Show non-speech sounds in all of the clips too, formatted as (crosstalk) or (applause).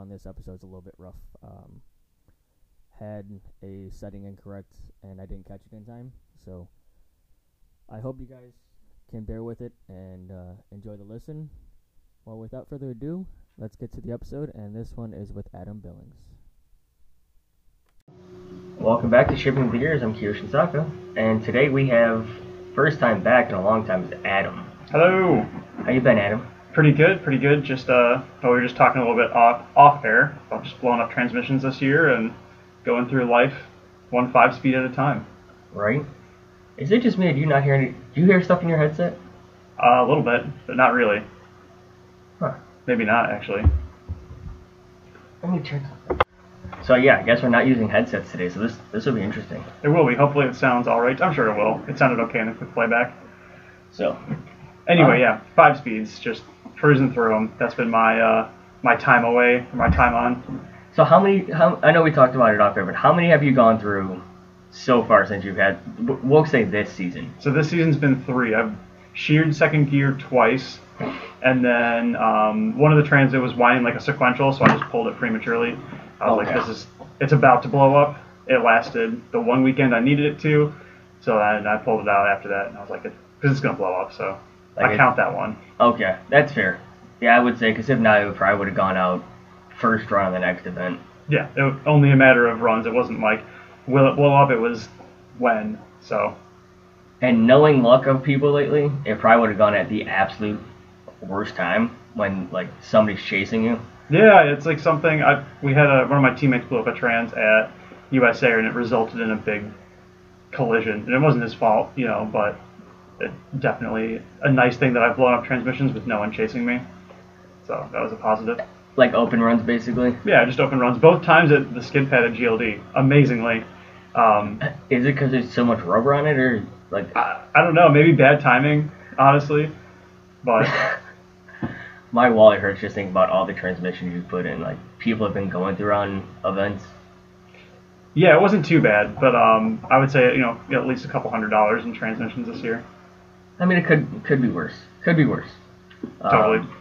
on this episode is a little bit rough. Um, had a setting incorrect, and I didn't catch it in time. So I hope you guys can bear with it and uh, enjoy the listen. Well, without further ado, let's get to the episode, and this one is with Adam Billings. Welcome back to Shipping Beers. I'm Kiyoshin Saka, and today we have first time back in a long time is Adam. Hello. How you been, Adam? Pretty good, pretty good. Just uh, we were just talking a little bit off off air about just blowing up transmissions this year and going through life one five speed at a time. Right? Is it just me? Or do you not hear any? Do you hear stuff in your headset? Uh, a little bit, but not really. Huh. Maybe not actually. Let me turn. So yeah, I guess we're not using headsets today, so this this will be interesting. It will be. Hopefully, it sounds all right. I'm sure it will. It sounded okay in the quick playback. So Anyway, Uh, yeah, five speeds, just cruising through them. That's been my uh, my time away, my time on. so how many? How I know we talked about it off air, but how many have you gone through so far since you've had? We'll say this season. So this season's been three. I've sheared second gear twice, and then um, one of the transit was winding like a sequential, so I just pulled it prematurely. I was Okay. like, this is it's about to blow up. It lasted the one weekend I needed it to, so I, I pulled it out after that, and I was like, because it's gonna blow up, so Like I count that one. Okay, that's fair. Yeah, I would say because if not, it probably would have gone out first run of the next event. Yeah, it was only a matter of runs. It wasn't like will it blow up. It was when. So And knowing luck of people lately, it probably would have gone at the absolute worst time when like somebody's chasing you. Yeah, it's like something I we had a one of my teammates blew up a trans at USA and it resulted in a big collision. And it wasn't his fault, you know, but definitely a nice thing that I've blown up transmissions with no one chasing me. So that was a positive. Like open runs, basically. Yeah, just open runs both times at the skid pad at GLD. Amazingly. Um, Is it because there's so much rubber on it, or like I, I don't know, maybe bad timing, honestly. But (laughs) (laughs) my wallet hurts just thinking about all the transmissions you put in? Like people have been going through on events. yeah, it wasn't too bad. But um, I would say you know at least a couple hundred dollars in transmissions this year. I mean, it could could be worse. Could be worse. Totally. Um,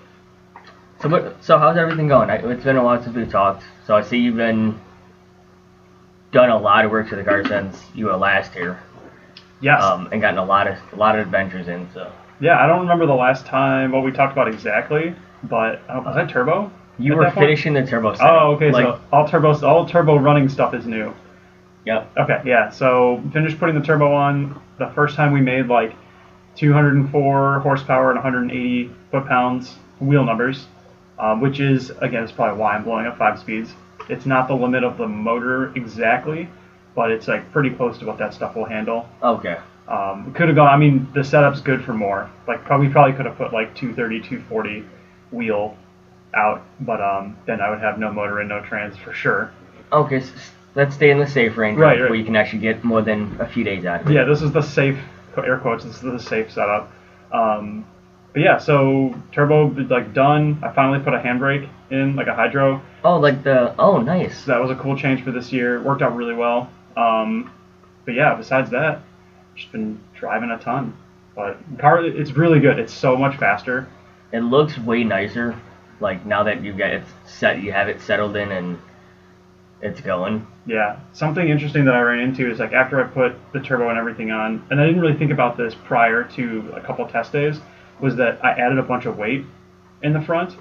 so what? So how's everything going? I, it's been a while since we talked. So I see you've been done a lot of work to the car since you were last here, yes. um, and gotten a lot of a lot of adventures in. So Yeah, I don't remember the last time what we talked about exactly, but uh, was that turbo? you were finishing the turbo. Setting. Oh, okay. Like, so all turbo, all turbo running stuff is new. yep. Okay, yeah. So finished putting the turbo on. The first time we made like 204 horsepower and 180 foot pounds wheel numbers, um, which is again, it's probably why I'm blowing up five speeds. It's not the limit of the motor exactly, but it's like pretty close to what that stuff will handle. Okay. Um, could have gone. I mean, the setup's good for more. Like, probably probably could have put like 230, 240 wheel out, but um, then I would have no motor and no trans for sure. Okay. s- s- let's stay in the safe range, Right, where you can actually get more than a few days out of it. Yeah, this is the safe air quotes. This is the safe setup. Um, but yeah, so turbo like done. I finally put a handbrake in, like a hydro. Oh, like the oh, nice. So that was a cool change for this year. Worked out really well. Um, but yeah, besides that, just been driving a ton. But car, it's really good. It's so much faster. It looks way nicer. Like now that you got it set, you have it settled in and it's going. Yeah, something interesting that I ran into is like after I put the turbo and everything on, and I didn't really think about this prior to a couple test days, was that I added a bunch of weight in the front,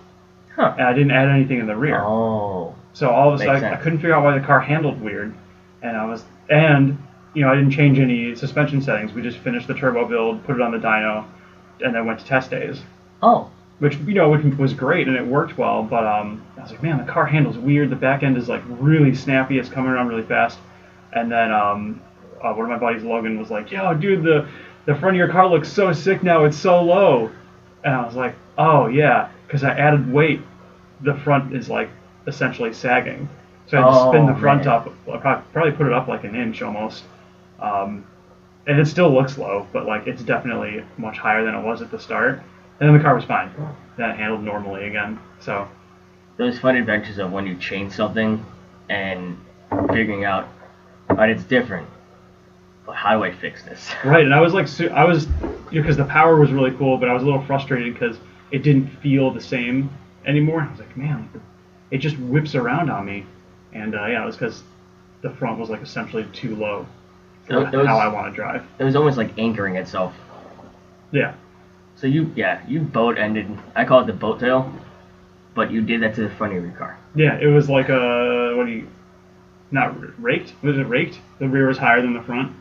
Huh. and I didn't add anything in the rear. Oh. So all of a sudden, I sense. couldn't figure out why the car handled weird, and I was, and you know, I didn't change any suspension settings. We just finished the turbo build, put it on the dyno, and then went to test days, Oh. Which you know, which was great and it worked well. But um, I was like, man, the car handles weird. The back end is like really snappy. It's coming around really fast. And then um, uh, one of my buddies, Logan, was like, yo, dude, the the front of your car looks so sick now. It's so low. And I was like, oh yeah, because I added weight. The front is like essentially sagging. So I had to spin Oh, the front man. up. I probably put it up like an inch almost. Um, and it still looks low, but like it's definitely much higher than it was at the start. And then the car was fine. Then it handled normally again. So Those fun adventures of when you change something and figuring out, but it's different. But how do I fix this? (laughs) right, and I was like, I was because the power was really cool, but I was a little frustrated because it didn't feel the same anymore. I was like, man, it just whips around on me, and uh, yeah, it was because the front was like essentially too low for That- that was- how I want to drive. It was almost like anchoring itself. Yeah, So you, yeah, you boat ended. I call it the boat tail, but you did that to the front of your car. yeah, it was like a what do you? Not raked? Was it raked? The rear was higher than the front.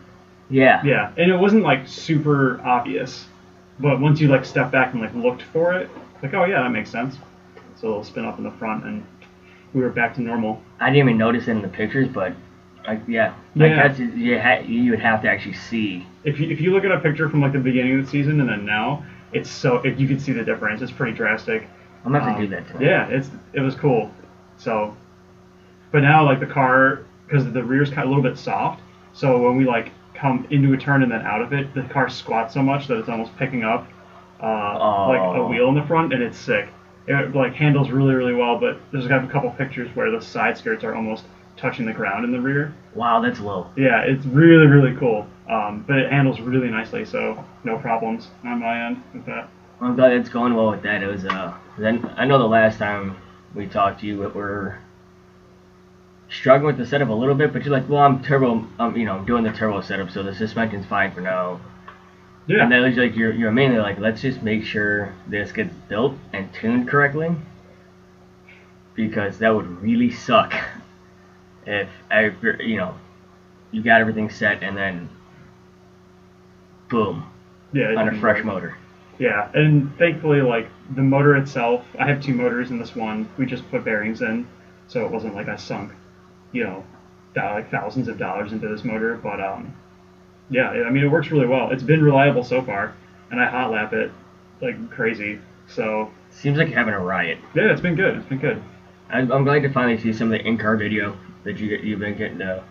Yeah. Yeah, and it wasn't like super obvious, but once you like stepped back and like looked for it, like oh yeah, that makes sense. So it'll spin up in the front, and we were back to normal. I didn't even notice it in the pictures, but like, yeah, I Yeah. you you, ha- you would have to actually see. If you if you look at a picture from like the beginning of the season and then now, it's so it, you can see the difference. It's pretty drastic. I'm not gonna have to Um, do that. Yeah, it's it was cool. So, but now like the car because the rear's kind of a little bit soft, so when we like come into a turn and then out of it, the car squats so much that it's almost picking up uh, like a Oh. wheel in the front, and it's sick. It like handles really really well, but there's got a couple pictures where the side skirts are almost touching the ground in the rear. Wow, that's low. Yeah, it's really really cool. Um, but it handles really nicely, so no problems on my end with that. I'm glad it's going well with that. It was uh, then I know the last time we talked to you, we were struggling with the setup a little bit, but you're like, well, I'm turbo, I'm you know, I'm doing the turbo setup, so the suspension's fine for now. Yeah. And then it was like you're you're mainly like, let's just make sure this gets built and tuned correctly, because that would really suck (laughs) if I, you know, you got everything set and then boom yeah, on a fresh motor. Yeah, and thankfully, like the motor itself, I have two motors in this one. We just put bearings in, so it wasn't like I sunk, you know, like thousands of dollars into this motor. But um, yeah, I mean it works really well. It's been reliable so far, and I hot lap it like crazy. So Seems like you're having a riot. yeah, it's been good. It's been good. I'm, I'm glad to finally see some of the in-car video that you you've been getting to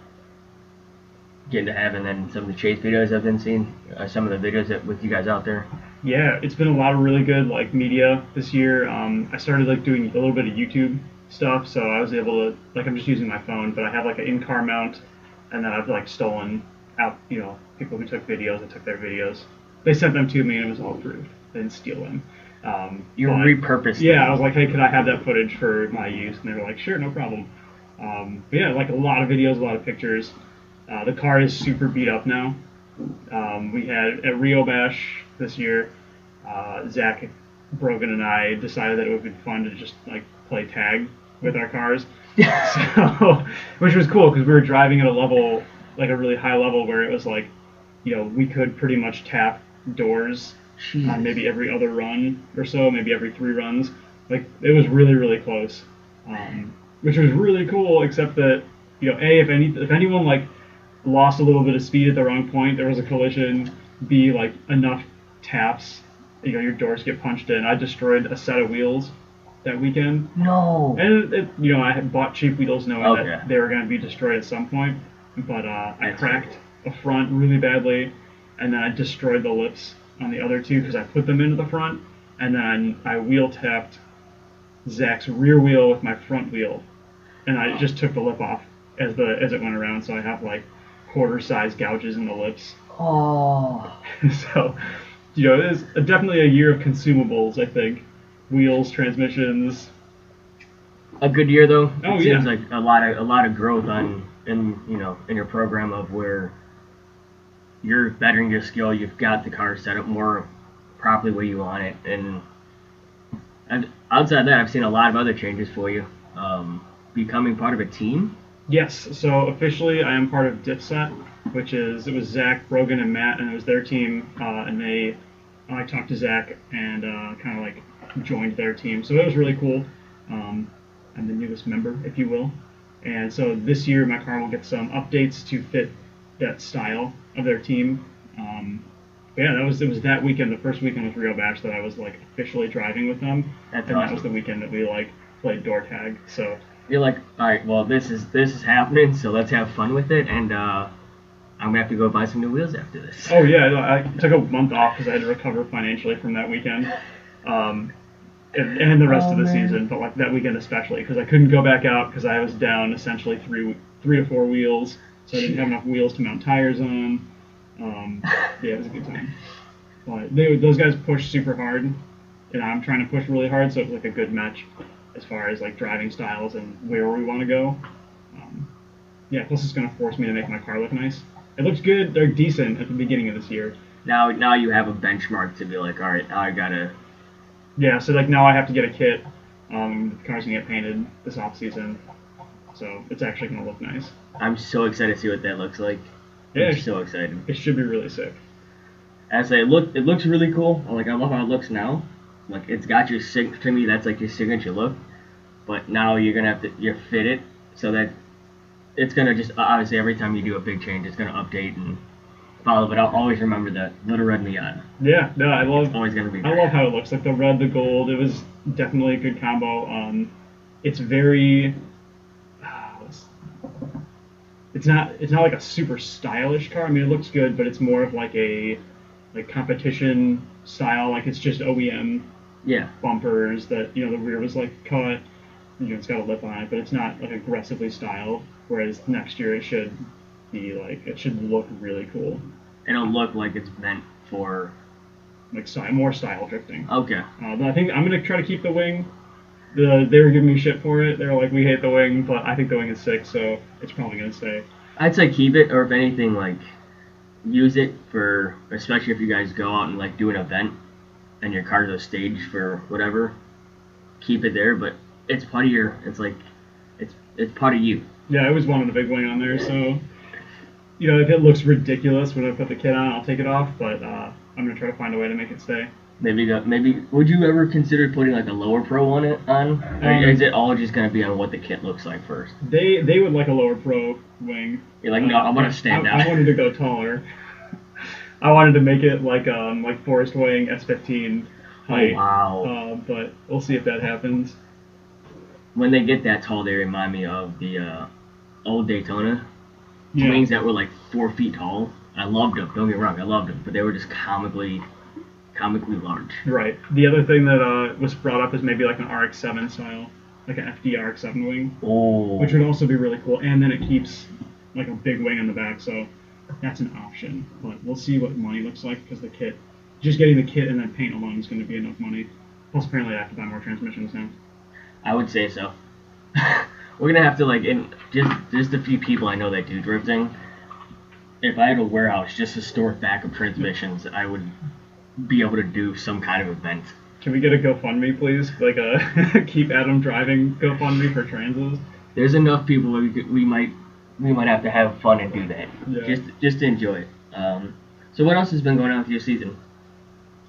getting to have, and then some of the chase videos I've been seeing. Uh, some of the videos that with you guys out there. Yeah, it's been a lot of really good like media this year. Um, I started like doing a little bit of YouTube stuff, so I was able to like I'm just using my phone, but I have like an in-car mount, and then I've like stolen out you know people who took videos and took their videos. They sent them to me and it was all approved. I didn't steal them. Um, You but- repurposed. yeah, them. I was like, hey, could I have that footage for my use? And they were like, sure, no problem. Um, but yeah, like a lot of videos, a lot of pictures. Uh, the car is super beat up now. Um, we had at Rio Bash this year, uh, Zach Brogan and I decided that it would be fun to just like play tag with our cars. (laughs) so, (laughs) which was cool because we were driving at a level, like a really high level, where it was like, you know, we could pretty much tap doors on maybe every other run or so, maybe every three runs. Like it was really really close, um, which was really cool. Except that you know, a if any if anyone like lost a little bit of speed at the wrong point, there was a collision. B like enough taps, you know, your doors get punched in. I destroyed a set of wheels that weekend, No. and it, you know I had bought cheap wheels knowing Okay. that they were going to be destroyed at some point. But uh, I That's cracked a front really badly, and then I destroyed the lips on the other two because I put them into the front, and then I wheel tapped Zach's rear wheel with my front wheel, and I just took the lip off as the as it went around. So I have like quarter size gouges in the lips. (laughs) Oh. so, you know, it is definitely a year of consumables. I think wheels, transmissions. A good year though. Oh, it yeah. seems like a lot of a lot of growth on in you know in your program of where you're bettering your skill. You've got the car set up more properly where you want it, and and outside that, I've seen a lot of other changes for you. Um, becoming part of a team. Yes, so officially I am part of Dipset, which is it was Zach, Brogan, and Matt, and it was their team, uh, and they I talked to Zach and uh, kind of like joined their team, so it was really cool. Um, I'm the newest member, if you will, and so this year my car will get some updates to fit that style of their team. Um, but yeah, that was it was that weekend, the first weekend with Rio Bash that I was like officially driving with them, That's and that was the weekend that we like played door tag. So You're like, all right, well, this is this is happening, so let's have fun with it, and uh, I'm gonna have to go buy some new wheels after this. Oh yeah, no, I took a month off because I had to recover financially from that weekend, um, and, and the rest Oh, of the man. season, but like that weekend especially because I couldn't go back out because I was down essentially three three to four wheels, so I didn't have enough wheels to mount tires on. Um, yeah, it was a good time. But they, those guys pushed super hard, and I'm trying to push really hard, so it was like a good match. As far as like driving styles and where we want to go. Um, yeah, plus it's gonna force me to make my car look nice. It looks good. They're decent at the beginning of this year. Now, now you have a benchmark to be like, all right, now I gotta. Yeah, so like now I have to get a kit. Um, the car's gonna get painted this off season, so it's actually gonna look nice. I'm so excited to see what that looks like. Yeah, I'm so excited. it should be really sick. As I look, it looks really cool. Like I love how it looks now. Like it's got your sig to me. That's like your signature look. But now you're gonna have to you fit it so that it's gonna just obviously every time you do a big change, it's gonna update and follow. But I'll always remember that little red neon. Yeah, no, I love It's Always gonna be I love how it looks. Like the red, the gold. It was definitely a good combo. Um, it's very. what's- It's not. It's not like a super stylish car. I mean, it looks good, but it's more of like a like competition style. Like it's just OEM Yeah, bumpers that you know the rear was like cut. You know, it's got a lip on it, but it's not like aggressively styled. Whereas next year it should be like it should look really cool, it'll look like it's meant for. like style, more style drifting. Okay. Uh, but I think I'm gonna try to keep the wing. The they were giving me shit for it. They were like, we hate the wing, but I think the wing is sick, so it's probably gonna stay. I'd say keep it, or if anything, like use it for, especially if you guys go out and like do an event, and your car's a stage for whatever. Keep it there, but it's part of your. It's like, it's it's part of you. Yeah, I always wanted a big wing on there, so you know if it looks ridiculous when I put the kit on, I'll take it off. But uh, I'm gonna try to find a way to make it stay. Maybe go, maybe would you ever consider putting like a lower pro on it on, or Um, is it all just gonna be on what the kit looks like first? They they would like a lower pro wing. You're like, no, I want to stand I, out. I wanted to go taller. I wanted to make it like um like Forrest Wang S15 oh height. wow! Uh, but we'll see if that happens. when they get that tall, they remind me of the uh, old Daytona Yeah. wings that were like four feet tall. I loved them. Don't get me wrong, I loved them, but they were just comically, comically large. Right. The other thing that uh, was brought up is maybe like an RX-7 style, like an FD RX-7 wing, Oh, which would also be really cool. And then it keeps like a big wing on the back, so that's an option. But we'll see what money looks like because the kit, just getting the kit and then paint alone is going to be enough money. Plus, apparently, I have to buy more transmissions now. I would say so. (laughs) We're gonna have to like, in just just a few people I know that do drifting. If I had a warehouse just to store backup transmissions, I would be able to do some kind of event. Can we get a GoFundMe, please? Like uh, a (laughs) keep Adam driving GoFundMe for transes. There's enough people we could, we might we might have to have fun and do that. Yeah. Just just to enjoy it. Um, so what else has been going on with your season?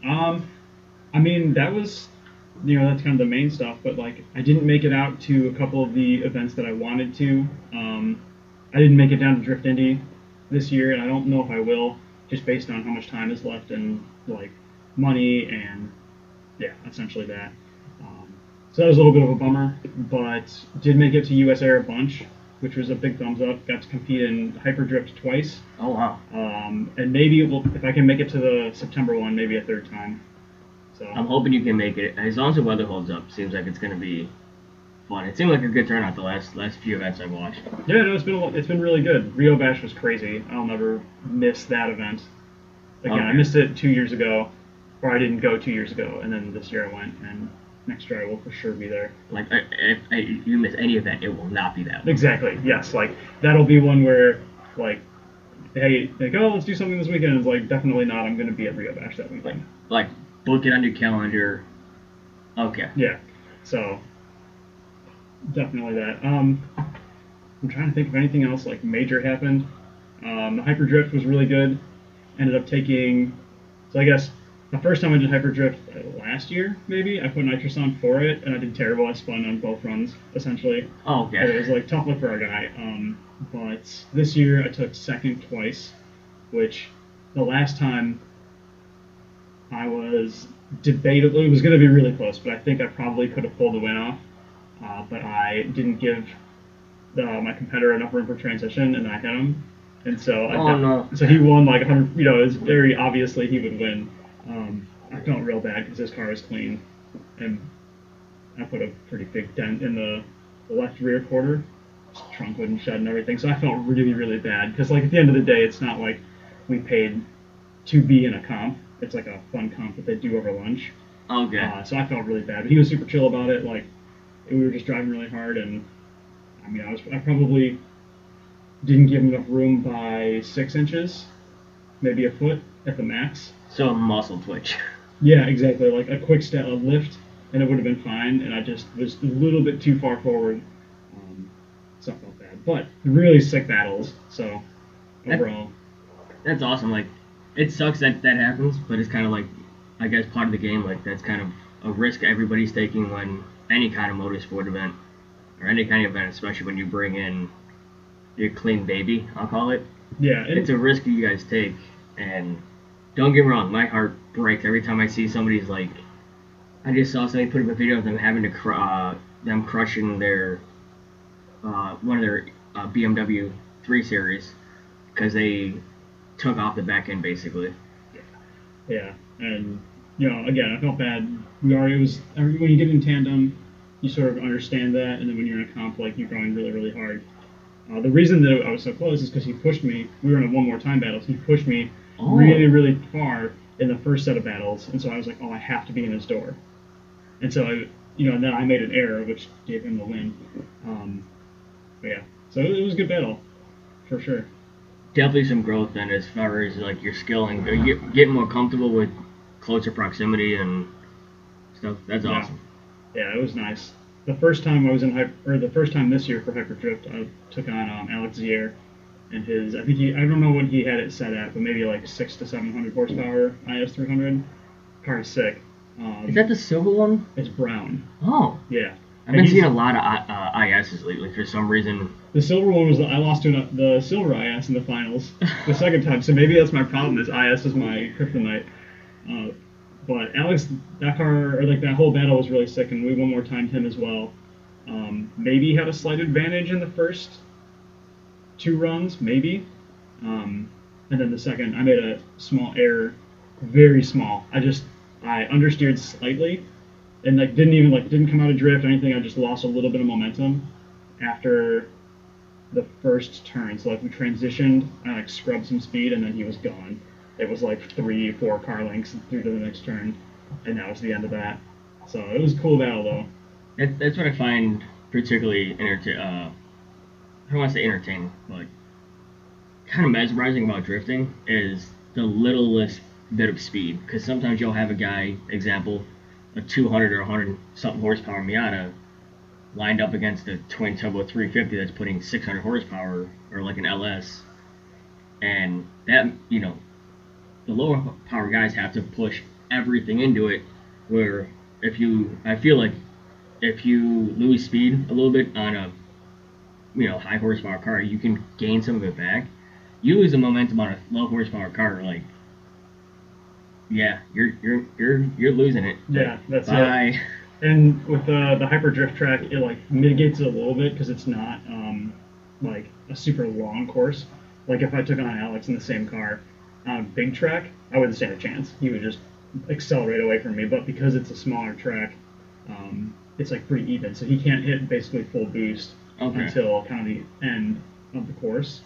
Um, I mean, that was, you know, that's kind of the main stuff. But like, I didn't make it out to a couple of the events that I wanted to. Um, I didn't make it down to Drift Indy this year, and I don't know if I will, just based on how much time is left and like money and yeah, essentially that. Um, so that was a little bit of a bummer, but did make it to US Air a bunch, which was a big thumbs up. Got to compete in Hyperdrift twice. Oh wow! Um, and maybe it will, if I can make it to the September one, maybe a third time. So I'm hoping you can make it as long as the weather holds up. Seems like it's gonna be fun. It seemed like a good turnout the last last few events I've watched. yeah, no, it's been a it's been really good. Rio Bash was crazy. I'll never miss that event. Again, I missed it two years ago, or I didn't go two years ago, and then this year I went, and next year I will for sure be there. Like if, if you miss any event, it will not be that one. Exactly. Yes, like that'll be one where like. Hey, like, oh, let's do something this weekend. It's like, definitely not. I'm going to be at Rio Bash that weekend. Like book it on your calendar. Okay. Yeah. So definitely that. Um, I'm trying to think if anything else like major happened. Um, the hyperdrift was really good. Ended up taking. So I guess the first time I did hyperdrift uh, last year, maybe I put nitrous on for it, and I did terrible. I spun on both runs essentially. Oh, it was like tough luck for a guy. Um, but this year I took second twice, which the last time I was debatable. It was going to be really close, but I think I probably could have pulled the win off. Uh, but I didn't give the, my competitor enough room for transition, and I hit him. And so I Oh no. so he won like 100. You know, it was very obviously he would win. Um, I felt real bad because his car was clean, and I put a pretty big dent in the, the left rear quarter. His trunk wouldn't shed and everything. So I felt really, really bad because like at the end of the day, it's not like we paid to be in a comp. It's like a fun comp that they do over lunch. Okay. Uh, so I felt really bad. But he was super chill about it. Like we were just driving really hard, and I mean, I was I probably didn't give him enough room by six inches, maybe a foot at the max. So a muscle twitch. (laughs) Yeah, exactly. Like a quick step, a lift, and it would have been fine. And I just was a little bit too far forward. Um, so I felt bad. But really sick battles. So That- overall, That's awesome. Like, it sucks that that happens, but it's kind of like, I guess, part of the game. Like, that's kind of a risk everybody's taking when any kind of motorsport event or any kind of event, especially when you bring in your clean baby, I'll call it. yeah, and It's a risk you guys take, and don't get me wrong, my heart breaks every time I see somebody's like. I just saw somebody put up a video of them having to cr- uh, them crushing their uh, one of their uh, BMW 3 Series because they took off the back end basically. Yeah, and you know, again, I felt bad. We already it was when you get in tandem, you sort of understand that, and then when you're in a comp, like you're going really, really hard. Uh, the reason that I was so close is because he pushed me. We were in a one more time battle. So he pushed me Oh. really, really far in the first set of battles, and so I was like, oh, I have to be in his door. And so I, you know, and then I made an error, which gave him the win. Um, but yeah, so it was a good battle, for sure. Definitely some growth then as far as like your skill and get, getting more comfortable with closer proximity and stuff. That's Yeah. awesome. Yeah, it was nice. The first time I was in hyper, or the first time this year for Hyperdrift, I took on um, Alex Zier, and his I think he I don't know what he had it set at, but maybe like six to seven hundred horsepower IS three hundred. Car is sick. Um, Is that the silver one? it's brown. Oh, Yeah. I've been seeing a lot of uh, ISs lately for some reason. The silver one was the, I lost to an, the silver IS in the finals the (laughs) second time, so maybe that's my problem. Is IS is my kryptonite. Uh, but Alex, that car or like that whole battle was really sick, and we one more timed him as well. Um, maybe he had a slight advantage in the first two runs, maybe. Um, and then the second, I made a small error, very small. I just I understeered slightly, and like didn't even like didn't come out of drift or anything. I just lost a little bit of momentum after the first turn. So like we transitioned, I like scrubbed some speed, and then he was gone. It was like three, four car lengths through to the next turn, and that was the end of that. So it was a cool battle though. That, that's what I find particularly entertaining. Uh, I don't want to say entertaining, but kind of mesmerizing about drifting is the littlest bit of speed. Because sometimes you'll have a guy, example, a 200 or 100 something horsepower Miata lined up against a twin turbo 350 that's putting 600 horsepower or like an LS, and that you know, the lower power guys have to push everything into it. Where if you, I feel like if you lose speed a little bit on a you know high horsepower car, you can gain some of it back. You lose the momentum on a low horsepower car, like yeah, you're you're you're you're losing it. Yeah, that's it. And with uh, the hyper drift track, it like mitigates it a little bit because it's not um, like a super long course. Like if I took on Alex in the same car on a big track, I wouldn't stand a chance. He would just accelerate away from me. But because it's a smaller track, um, it's like pretty even. So he can't hit basically full boost Okay. until kind of the end of the course.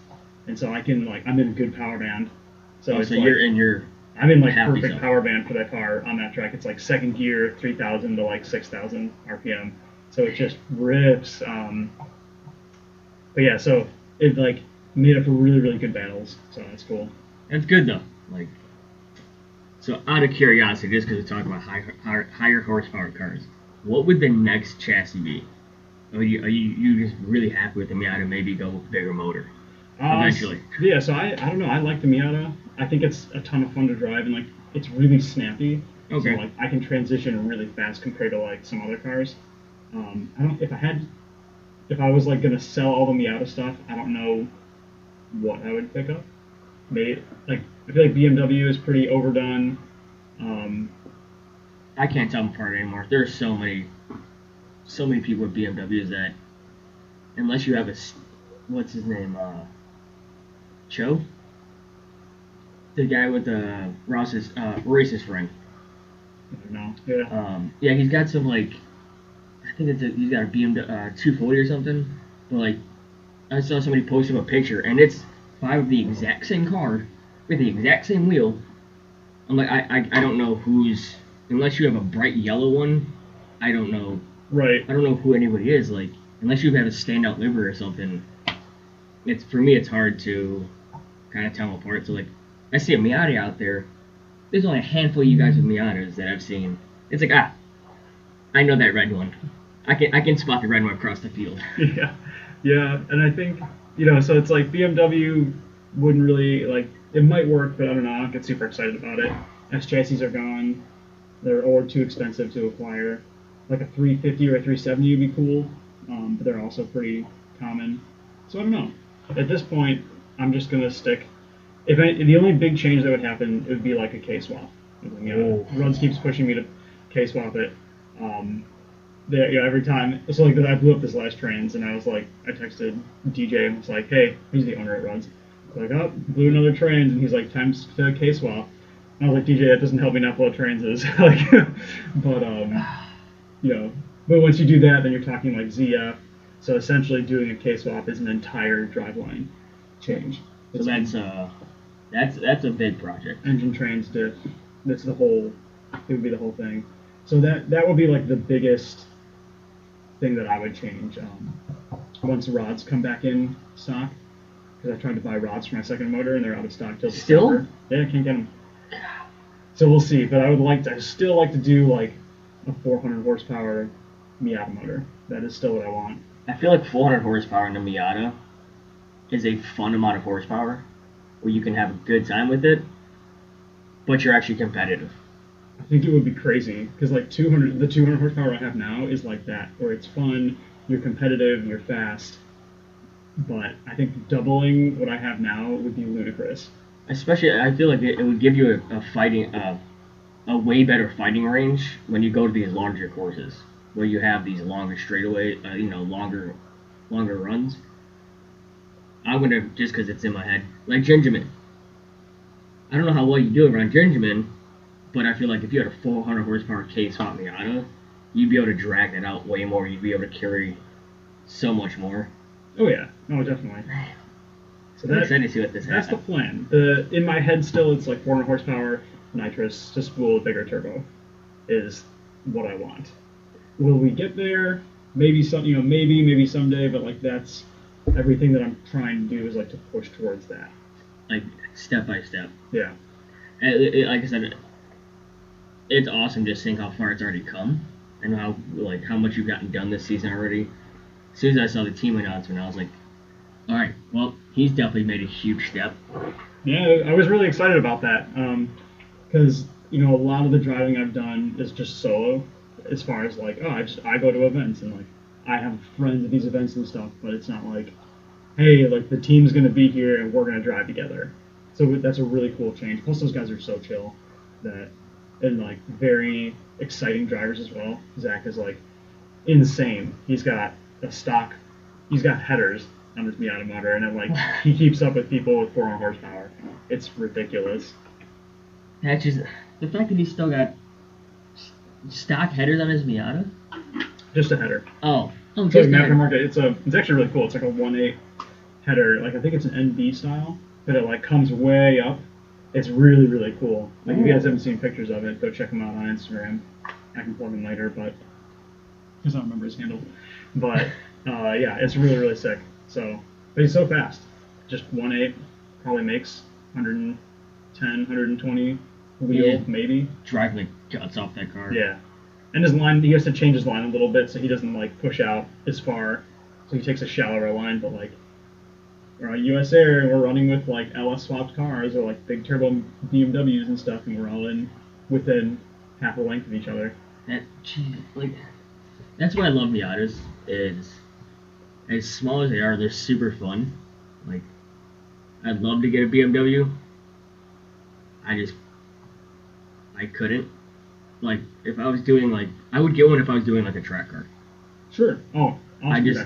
And so I can like I'm in a good power band. So it's so like, you're in your I'm in like perfect zone. power band for that car on that track. It's like second gear, 3,000 to like 6,000 RPM. So it just rips. Um, but yeah, so it like made up for really, really good battles. So that's cool. That's good though. Like, so out of curiosity, just because we're talking about high, higher, higher horsepower cars, what would the next chassis be? Are you, are you you just really happy with the Miata? Maybe go with bigger motor Uh, eventually. Yeah, so I, I don't know. I like the Miata. I think it's a ton of fun to drive and like it's really snappy. Okay. So like I can transition really fast compared to like some other cars. Um, I don't if I had if I was like gonna sell all the Miata stuff, I don't know what I would pick up. Maybe like I feel like BMW is pretty overdone. Um, I can't tell them apart anymore. There's so many, so many people with BMWs that, unless you have a what's his name, uh, Cho, the guy with the Ross's uh, racist friend. I. Yeah. Um, yeah, he's got some like, I think it's a, he's got a BMW uh, 240 or something. But like, I saw somebody post him a picture, and it's five of the exact same car with the exact same wheel. I'm like, I, I, I don't know who's unless you have a bright yellow one. I don't know Right. I don't know who anybody is. Like, unless you have a standout liver or something, it's for me it's hard to kind of tell them apart. So like, I see a Miata out there. There's only a handful of you guys with Miatas that I've seen. It's like ah, I know that red one. I can I can spot the red one across the field. (laughs) Yeah, yeah, and I think you know, so it's like BMW wouldn't really like it might work, but I don't know. I don't get super excited about it. S chassis are gone, they're or too expensive to acquire. Like a 350 or a 370 would be cool, um, but they're also pretty common. So I don't know. At this point, I'm just gonna stick. If I, the only big change that would happen, it would be like a K swap. You know. Runs keeps pushing me to K swap it. Um, there, you know, every time. So like I blew up this last trains, and I was like, I texted DJ and was like, hey, he's the owner at Runs. Like, oh, blew another trains, and he's like, times to K swap. And I was like, DJ, that doesn't help me not blow trains is (laughs) like, but um, you know, but once you do that, then you're talking like ZF. So essentially, doing a K swap is an entire driveline change. So It's that's a that's that's a big project. engine trains diff. That's the whole. It would be the whole thing. So that that would be like the biggest thing that I would change um, once rods come back in stock. Because I tried to buy rods for my second motor and they're out of stock till Still? December. Yeah, I can't get them. So we'll see. But I would like to. I still like to do like a 400 horsepower Miata motor. That is still what I want. I feel like 400 horsepower in a Miata is a fun amount of horsepower where you can have a good time with it, but you're actually competitive. I think it would be crazy because like 200, the 200 horsepower I have now is like that, where it's fun, you're competitive, you're fast. But I think doubling what I have now would be ludicrous. Especially, I feel like it, it would give you a, a fighting, uh, a way better fighting range when you go to these larger courses where you have these longer straightaway, uh, you know, longer, longer runs. I'm gonna just because it's in my head, like Gingerman. I don't know how well you do around Gingerman, but I feel like if you had a 400 horsepower K swap Miata, you'd be able to drag that out way more. You'd be able to carry so much more. Oh yeah, no, definitely. So I'm excited to see what this that's the plan. The in my head still, it's like 400 horsepower nitrous to spool a bigger turbo, is what I want. Will we get there? Maybe some, you know, maybe maybe someday. But like that's everything that I'm trying to do is like to push towards that. Like step by step. Yeah. And it- it- like I said, it's awesome just seeing how far it's already come and how like how much you've gotten done this season already. As soon as I saw the team announcement, I was like, all right, well, he's definitely made a huge step. Yeah, I was really excited about that um, because you know a lot of the driving I've done is just solo, as far as like oh I just I go to events and like I have friends at these events and stuff, but it's not like hey like the team's gonna be here and we're gonna drive together. So that's a really cool change. Plus those guys are so chill that and like very exciting drivers as well. Zach is like insane. He's got a stock. He's got headers on his Miata motor, and then like he (laughs) keeps up with people with 400 horsepower. It's ridiculous. That's just the fact that he's still got stock headers on his Miata. Just a header. Oh, oh, It's like just an a header. aftermarket. It's a. It's actually really cool. It's like a 1.8 header. Like I think it's an NB style, but it like comes way up. It's really really cool. Like if you guys haven't seen pictures of it, go check him out on Instagram. I can pull him later, but because I don't remember his handle. But (laughs) uh, yeah, it's really really sick. So, but he's so fast. Just 1.8 probably makes 110, 120 wheel Yeah. maybe. Drive the guts off that car. Yeah. And his line, he has to change his line a little bit so he doesn't like push out as far. So he takes a shallower line, but like we're on US Air and we're running with like LS swapped cars or like big turbo BMWs and stuff, and we're all in within half a length of each other. That gee, like that's what I love Miatas is as small as they are, they're super fun. Like I'd love to get a BMW. I just I couldn't. Like if I was doing like I would get one if I was doing like a track car. Sure. Oh, awesome I just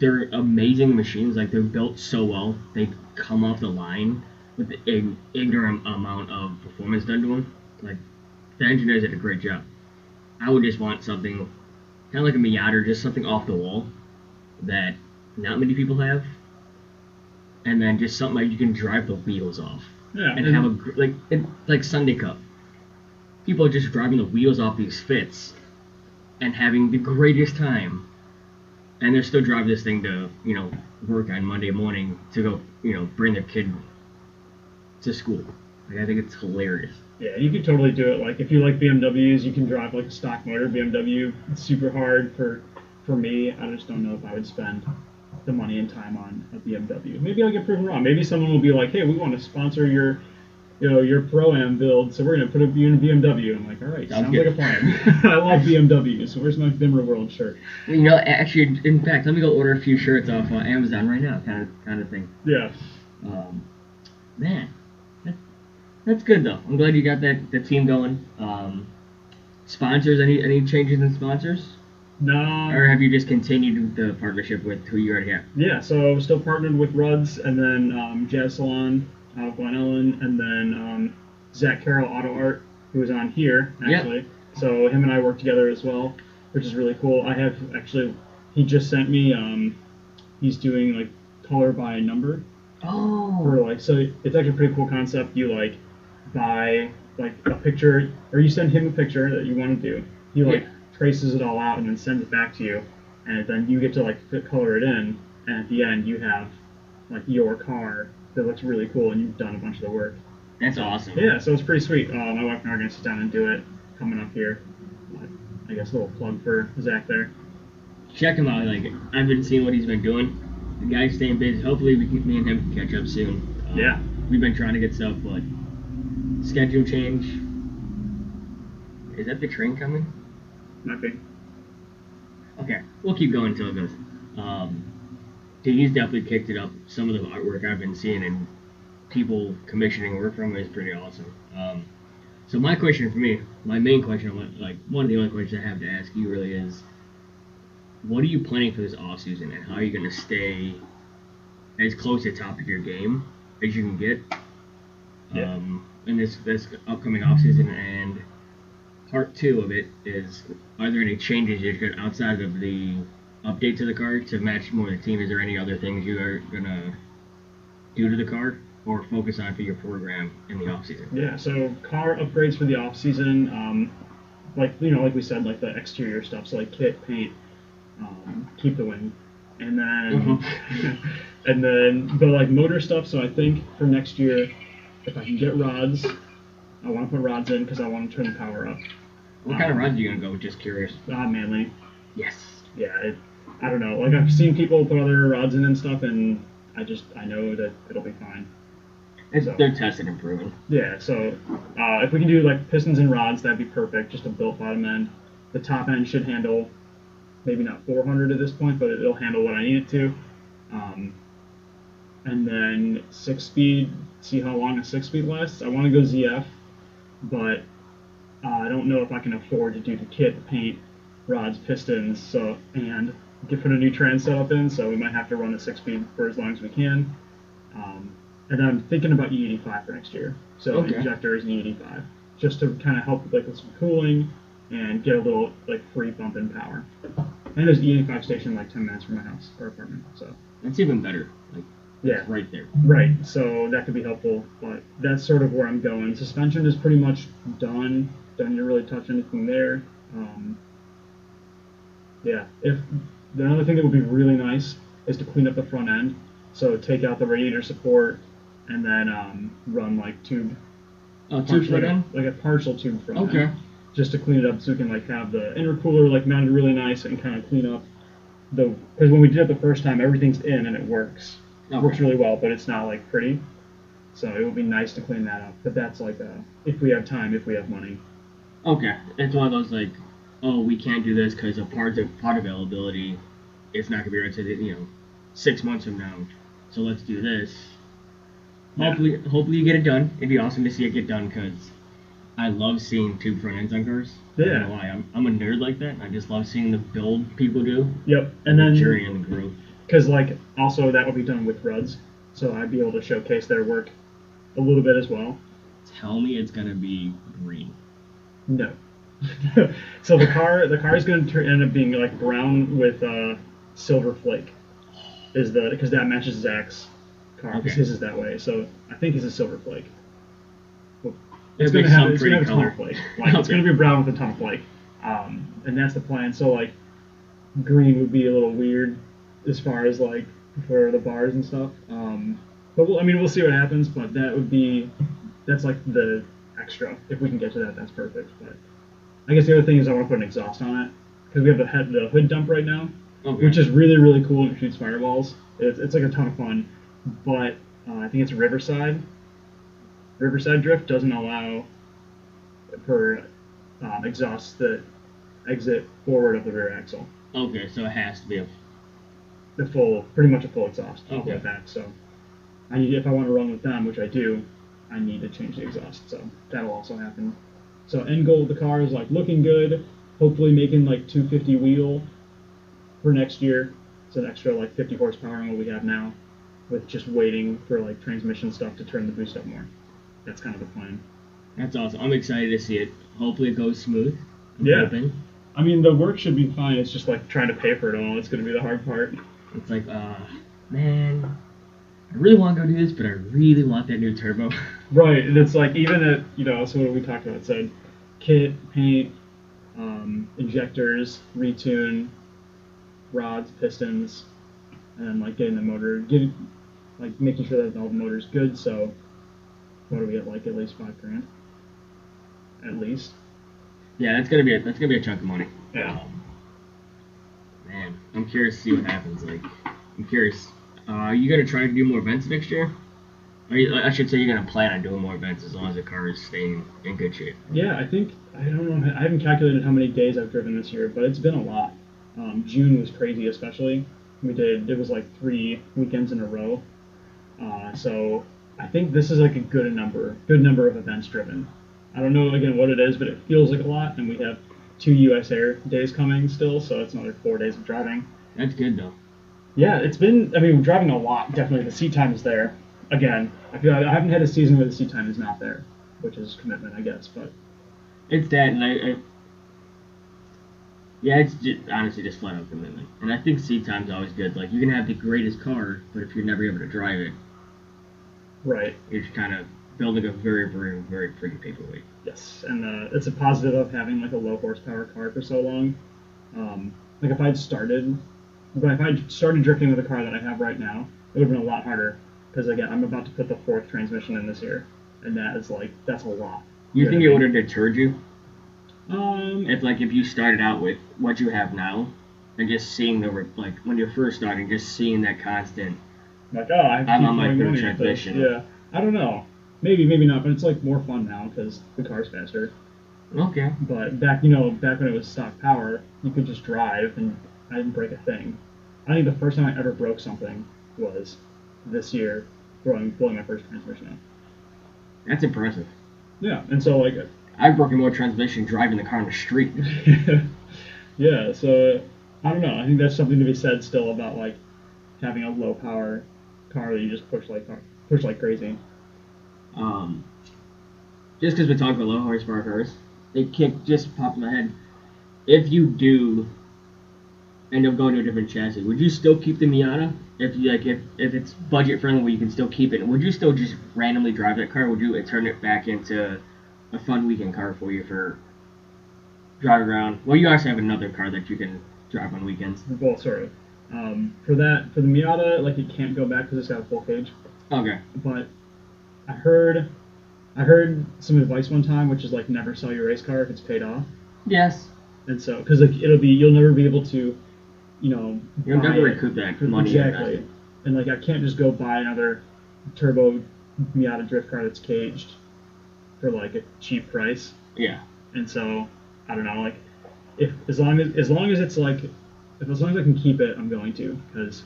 they're amazing machines. Like they're built so well. They come off the line with an ignorant amount of performance done to them. Like the engineers did a great job. I would just want something kind of like a Miata, or just something off the wall that not many people have, and then just something like you can drive the wheels off Yeah. and have a like it, like Sunday Cup. People are just driving the wheels off these fits, and having the greatest time, and they're still driving this thing to you know work on Monday morning to go you know bring their kid to school. Like I think it's hilarious. Yeah, you could totally do it. Like if you like BMWs, you can drive like a stock motor BMW. It's super hard for for me. I just don't know if I would spend the money and time on a BMW. Maybe I'll get proven wrong. Maybe someone will be like, "Hey, we want to sponsor your, you know, your Pro Am build, so we're gonna put you in a BMW." I'm like, "All right, Sounds sounds, like a plan." (laughs) (laughs) I love BMWs. So where's my Bimmer World shirt? You know, actually, in fact, let me go order a few shirts off uh, Amazon right now, kind of kind of thing. Yeah. Um, man, that, that's good though. I'm glad you got that, that team going. Um, sponsors, any any changes in sponsors, No. or have you just continued the partnership with who you already have? Yeah, so still partnered with Ruds and then um, Jazz Salon Glen Ellen and then um, Zach Carroll Auto Art, who was on here Yep. actually. So him and I work together as well, which is really cool. I have actually, he just sent me, um, he's doing like color by number Oh, for like, so it's actually a pretty cool concept. You like buy like a picture, or you send him a picture that you want to do. He like Yeah. traces it all out and then sends it back to you, and then you get to like color it in, and at the end you have like your car that looks really cool, and you've done a bunch of the work. that's awesome. Yeah, so it's pretty sweet. Uh, my wife and I are gonna sit down and do it coming up here. I guess a little plug for Zach there. Check him out. Like I've been seeing what he's been doing. The guy's staying busy. Hopefully, we can, me and him can catch up soon. Um, Yeah. we've been trying to get stuff, but schedule change. Is that the train coming? Be. Okay, we'll keep going until it goes. Um, Dee's definitely kicked it up. Some of the artwork I've been seeing and people commissioning work from is pretty awesome. Um, so my question for me, my main question, like one of the only questions I have to ask you really is, what are you planning for this off season, and how are you going to stay as close to the top of your game as you can get Yeah. um, in this this upcoming off season? And part two of it is, are there any changes you're going outside of the update to the car to match more of the team? Is there any other things you are gonna do to the car or focus on for your program in the off season? Yeah, so car upgrades for the off season, um, like you know, like we said, like the exterior stuff, so like kit, paint, um, keep the wing, and then (laughs) and then the like motor stuff. So I think for next year, if I can get rods, I want to put rods in because I want to turn the power up. What kind of rods are you gonna go? with? Just curious. Ah, Manley. Yes. Yeah, it, I don't know. Like I've seen people put other rods in and stuff, and I just I know that it'll be fine. So- they're tested and proven. Yeah, so uh, if we can do like pistons and rods, that'd be perfect. Just a built bottom end. The top end should handle maybe not 400 at this point, but it'll handle what I need it to. Um, and then six speed. See how long a six speed lasts. I want to go ZF, but uh, I don't know if I can afford to do the kit, the paint, rods, pistons, so and get put a new trans setup in. So we might have to run the six speed for as long as we can. Um, and I'm thinking about E85 for next year. So Okay. injectors and E85, just to kind of help with like with some cooling and get a little like free bump in power. And there's E85 station like 10 minutes from my house or apartment. So That's even better. Like yeah, right there. right. So that could be helpful, but that's sort of where I'm going. Suspension is pretty much done. Don't need to really touch anything there. Um, yeah. If the other thing that would be really nice is to clean up the front end. So take out the radiator support and then um, run like tube. Oh, partial- two foot like, a, partial tube front end. Okay. just to clean it up so we can like have the intercooler like mounted really nice and kind of clean up the because when we did it the first time everything's in and it works. Okay. works really well but it's not like pretty. So it would be nice to clean that up but that's like a, if we have time if we have money. Okay, it's one of those like, oh, we can't do this because of part of part availability. It's not gonna be ready to you know, six months from now. So let's do this. Yeah. Hopefully, hopefully you get it done. It'd be awesome to see it get done because I love seeing tube front ends on cars. I Yeah. know why. I'm, I'm a nerd like that. I just love seeing the build people do. yep and the then journey and the growth. because like also that would be done with ruds so i'd be able to showcase their work a little bit as well Tell me it's gonna be green. No. (laughs) so the car the car is going to end up being like brown with uh, silver flake. Is the because that matches Zach's car because Okay. his is that way. So I think his is silver flake. It's going to have it's going to have a ton color. of flake. Like it's going to be brown with a ton of flake. um, and that's the plan. So like, green would be a little weird as far as like for the bars and stuff. Um, but we'll, I mean, we'll see what happens. But that would be that's like the extra. If we can get to that, that's perfect. But I guess the other thing is I want to put an exhaust on it because we have the head the hood dump right now, Okay. which is really really cool and it shoots fireballs. It's, it's like a ton of fun, but uh, I think it's Riverside. Riverside Drift doesn't allow for um, exhausts that exit forward of the rear axle. okay, so it has to be a The full, pretty much a full exhaust all the way Okay. back. So I need if I want to run with them, which I do, I need to change the exhaust. So that'll also happen. So end goal of the car is like looking good. Hopefully making like 250 wheel for next year. It's an extra like 50 horsepower on what we have now, with just waiting for like transmission stuff to turn the boost up more. That's kind of the plan. That's awesome. I'm excited to see it. Hopefully it goes smooth. I'm Yeah. hoping. I mean, the work should be fine. It's just like trying to pay for it all. It's going to be the hard part. It's like, uh, man, I really want to go do this, but I really want that new turbo. (laughs) Right, and it's like even at you know, so what we talked about it said kit, paint, um, injectors, retune, rods, pistons, and like getting the motor, getting like making sure that all the motor's good. So, what do we get? Like at least five grand, at least. yeah, that's gonna be a, that's gonna be a chunk of money. Yeah. Um, man, I'm curious to see what happens. Like, I'm curious. Uh, are you gonna try to do more events next year? I should say you're gonna plan on doing more events as long as the car is staying in good shape. Yeah, I think I don't know. I haven't calculated how many days I've driven this year, but it's been a lot. Um, June was crazy, especially. We did it was like three weekends in a row. Uh, so I think this is like a good number, good number of events driven. I don't know again what it is, but it feels like a lot, and we have two U.S. Air days coming still, so it's another four days of driving. That's good though. Yeah, it's been. I mean, driving a lot. Definitely, the seat time is there. Again, I feel I haven't had a season where the seat time is not there, which is commitment, I guess. But It's that, and I, I yeah, it's just, honestly just flat out commitment. And I think seat time's always good. Like you can have the greatest car, but if you're never able to drive it, right, you're just kind of building a very, very, very pretty paperweight. Yes, and uh, it's a positive of having like a low horsepower car for so long. Um, like if I'd started, but if I'd started drifting with the car that I have right now, it would have been a lot harder. Because again, I'm about to put the fourth transmission in this year, and that is like that's a lot. You Yeah, think it would have deterred you Um, if, like, if you started out with what you have now, and just seeing the like when you're first starting, just seeing that constant. like oh, I have I'm on my third money at this. transmission. Yeah, I don't know. Maybe, maybe not, but it's like more fun now because the car's faster. Okay. But back, you know, back when it was stock power, you could just drive, and I didn't break a thing. I think the first time I ever broke something was this year, blowing blowing my first transmission out. That's impressive. Yeah, and so like, I've broken more transmission driving the car on the street. (laughs) yeah, so I don't know. I think that's something to be said still about like having a low power car that you just push like push like crazy. Um, just because we talk about low horsepower cars, it kick just popped in my head. If you do end up going to a different chassis, would you still keep the Miata? If you like, if if it's budget friendly, where you can still keep it, would you still just randomly drive that car? Would you turn it back into a fun weekend car for you for driving around? Well, you actually have another car that you can drive on weekends. Well, sort of. Um, for that, for the Miata, like it can't go back because it's got a full cage. Okay. but I heard I heard some advice one time, which is like never sell your race car if it's paid off, Yes. and so because like it'll be you'll never be able to, you know, You'll buy never it recoup that for- money. exactly, invested. and like I can't just go buy another turbo Miata drift car that's caged for like a cheap price, Yeah. and so I don't know like if as long as as long as it's like if as long as I can keep it, I'm going to because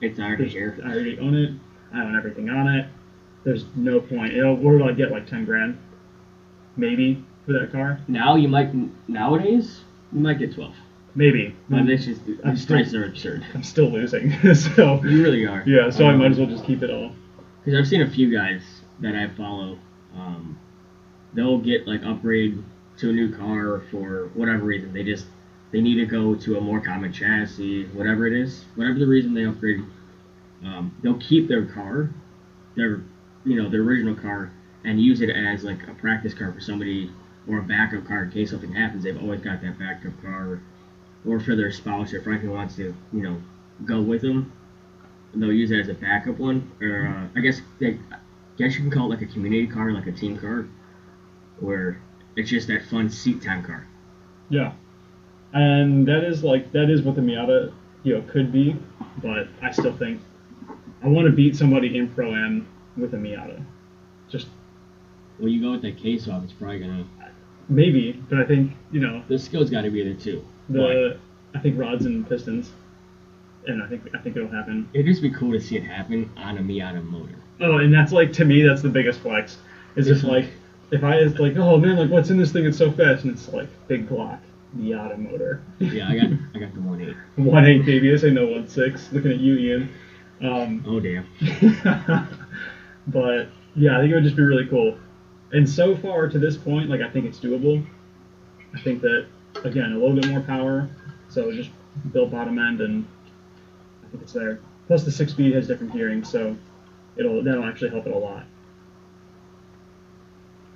It's already here. I already own it. I own everything on it. There's no point. Know, where do I get like ten grand? Maybe for that car. Now you might nowadays you might get twelve. Maybe. My this is I'm these still- prices are absurd. I'm still losing. (laughs) so You really are. yeah. So I might as well just keep it all. Because I've seen a few guys that I follow. Um, they'll get like upgrade to a new car for whatever reason. They just they need to go to a more common chassis, whatever it is, whatever the reason they upgrade. Um, they'll keep their car, their you know their original car, and use it as like a practice car for somebody or a backup car in case something happens. They've always got that backup car, or for their spouse or friend who wants to, you know, go with them. They'll use it as a backup one, or uh, I guess they, I guess you can call it like a community car, like a team car, where it's just that fun seat time car. Yeah, and that is like that is what the Miata you know could be, but I still think I want to beat somebody in pro am with a Miata. Just When you go with that case off, it's probably gonna. maybe, but I think you know The skill's got to be there too. The I think rods and pistons, and I think I think it'll happen. It'd just be cool to see it happen on a Miata motor. Oh, and that's like to me that's the biggest flex. It's just like if I it's like oh man like what's in this thing it's so fast and it's like big block Miata motor. Yeah, I got I got the one eight. (laughs) One eight baby, this ain't no one six. Looking at you, Ian. Um, Oh damn. (laughs) but yeah, I think it would just be really cool. And so far to this point, like I think it's doable. I think that again a little bit more power, so just build bottom end, and I think it's there. Plus the six speed has different gearing, so it'll that'll actually help it a lot.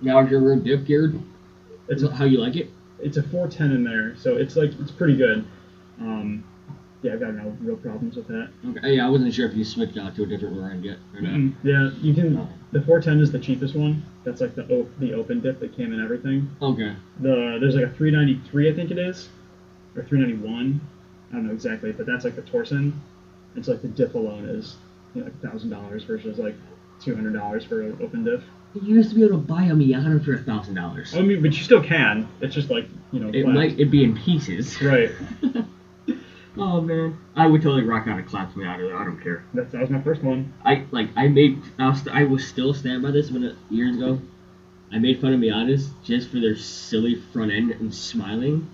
Now is your rear diff geared? It's it how you like it? it's a 410 in there, so it's like it's pretty good. Um, yeah, I've got no real problems with that. Okay. Yeah, I wasn't sure if you switched out to a different end yet or not. Mm, Yeah, you can. No. The 410 is the cheapest one. That's like the o- the open diff that came in everything. Okay. The there's like a 393 I think it is, or 391. I don't know exactly, but that's like the Torsen. It's like the diff alone is you know, like thousand dollars versus like two hundred dollars for an open diff. You used to be able to buy a Miata for a thousand dollars. I mean, but you still can. It's just like you know. It flat. might it be in pieces. Right. (laughs) oh man, I would totally rock out a claps Miata. I don't care. That, that was my first one. I like I made I was, I was still stand by this when it, years ago. I made fun of Miatas just for their silly front end and smiling,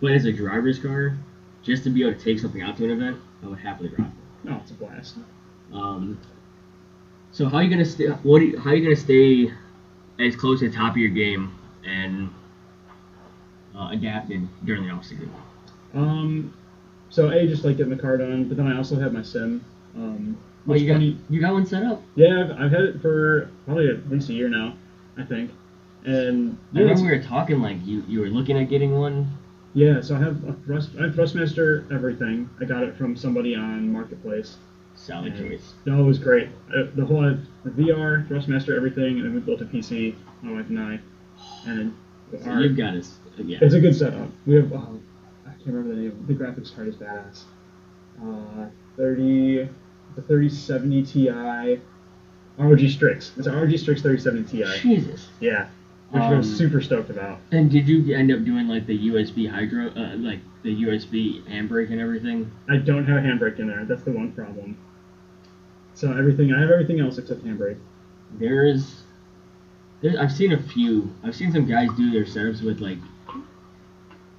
but as a driver's car, just to be able to take something out to an event, I would happily rock. it. Oh, it's a blast. Um, so how are you gonna stay? What? Are you, how are you gonna stay as close to the top of your game and uh, adapted during the off season? Um, so a just like getting the car done, but then I also have my sim. Um, Well, you got you got one set up. Yeah, I've, I've had it for probably at least a year now, I think. And I remember we were talking like you you were looking at getting one. yeah, so I have a thrust, I have Thrustmaster everything. I got it from somebody on Marketplace. Solid choice. No, it was great. Uh, the whole the VR, Thrustmaster, everything, and then we built a PC, my wife and I, and then So our- you've got us. Yeah. It's a good setup. We have, oh, I can't remember the name. The graphics card is badass. Uh, 30, the 3070 Ti, ROG Strix. It's a ROG Strix 3070 Ti. Jesus. Yeah, which Um, super stoked about. And did you end up doing like the USB hydro, uh, like the USB handbrake and everything? I don't have a handbrake in there. That's the one problem. So everything, I have everything else except handbrake. There's, there's, I've seen a few. I've seen some guys do their setups with like,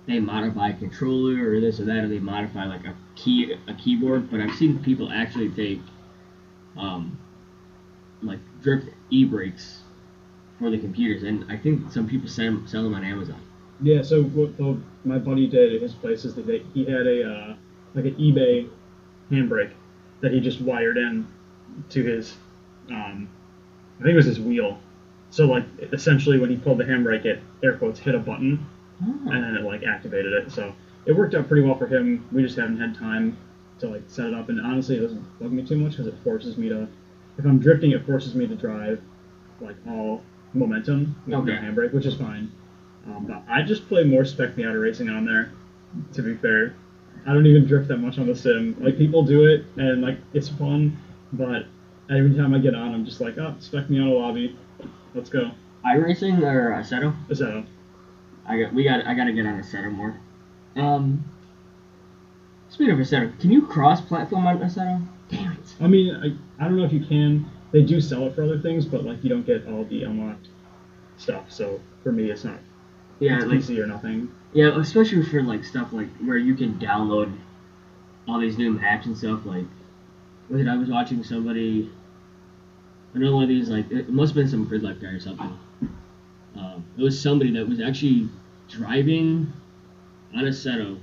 they modify a controller or this or that, or they modify like a key, a keyboard. But I've seen people actually take, um, like drift e-brakes for the computers, and I think some people sell them, sell them on Amazon. Yeah. So what my buddy did at his place is that he had a uh, like an eBay handbrake that he just wired in to his, um, I think it was his wheel. So like essentially when he pulled the handbrake, it air quotes hit a button and then it like activated it. So it worked out pretty well for him. We just haven't had time to like set it up, and honestly, it doesn't bug me too much because it forces me to. If I'm drifting, it forces me to drive like all momentum with no Okay. handbrake, which is fine. Um, but I just play more spec Miata racing on there. To be fair, I don't even drift that much on the sim. Like people do it, and like it's fun, but every time I get on, I'm just like, oh, spec Miata lobby, let's go. iRacing or Assetto? So I got we got I gotta get on Assetto more. Um, speaking of Assetto, can you cross-platform on Assetto? Damn it! I mean, I, I don't know if you can. They do sell it for other things, but like you don't get all the unlocked stuff. So for me, it's not. Yeah, it's like PC or nothing. yeah, especially for like stuff like where you can download all these new maps and stuff. Like, wait, I was watching somebody. Another one of these like it must have been some grid life guy or something. Um, it was somebody that was actually driving on Assetto.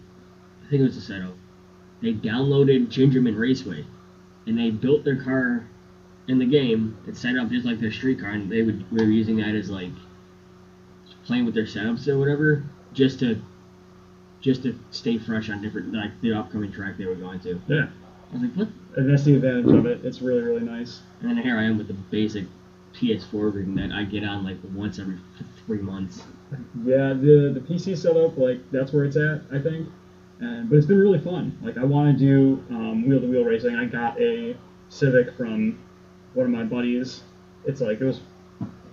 I think it was Assetto. They downloaded Gingerman Raceway, and they built their car in the game. It set up just like their street car, and they would we were using that as like playing with their setups or whatever, just to just to stay fresh on different like the upcoming track they were going to. Yeah. I was like, what? And that's the advantage of it. It's really really nice. And then here I am with the basic PS4 version that I get on like once every three months. Yeah, the the PC setup like that's where it's at, I think. And but it's been really fun. Like I want to do um, wheel to wheel racing. I got a Civic from one of my buddies. It's like it was,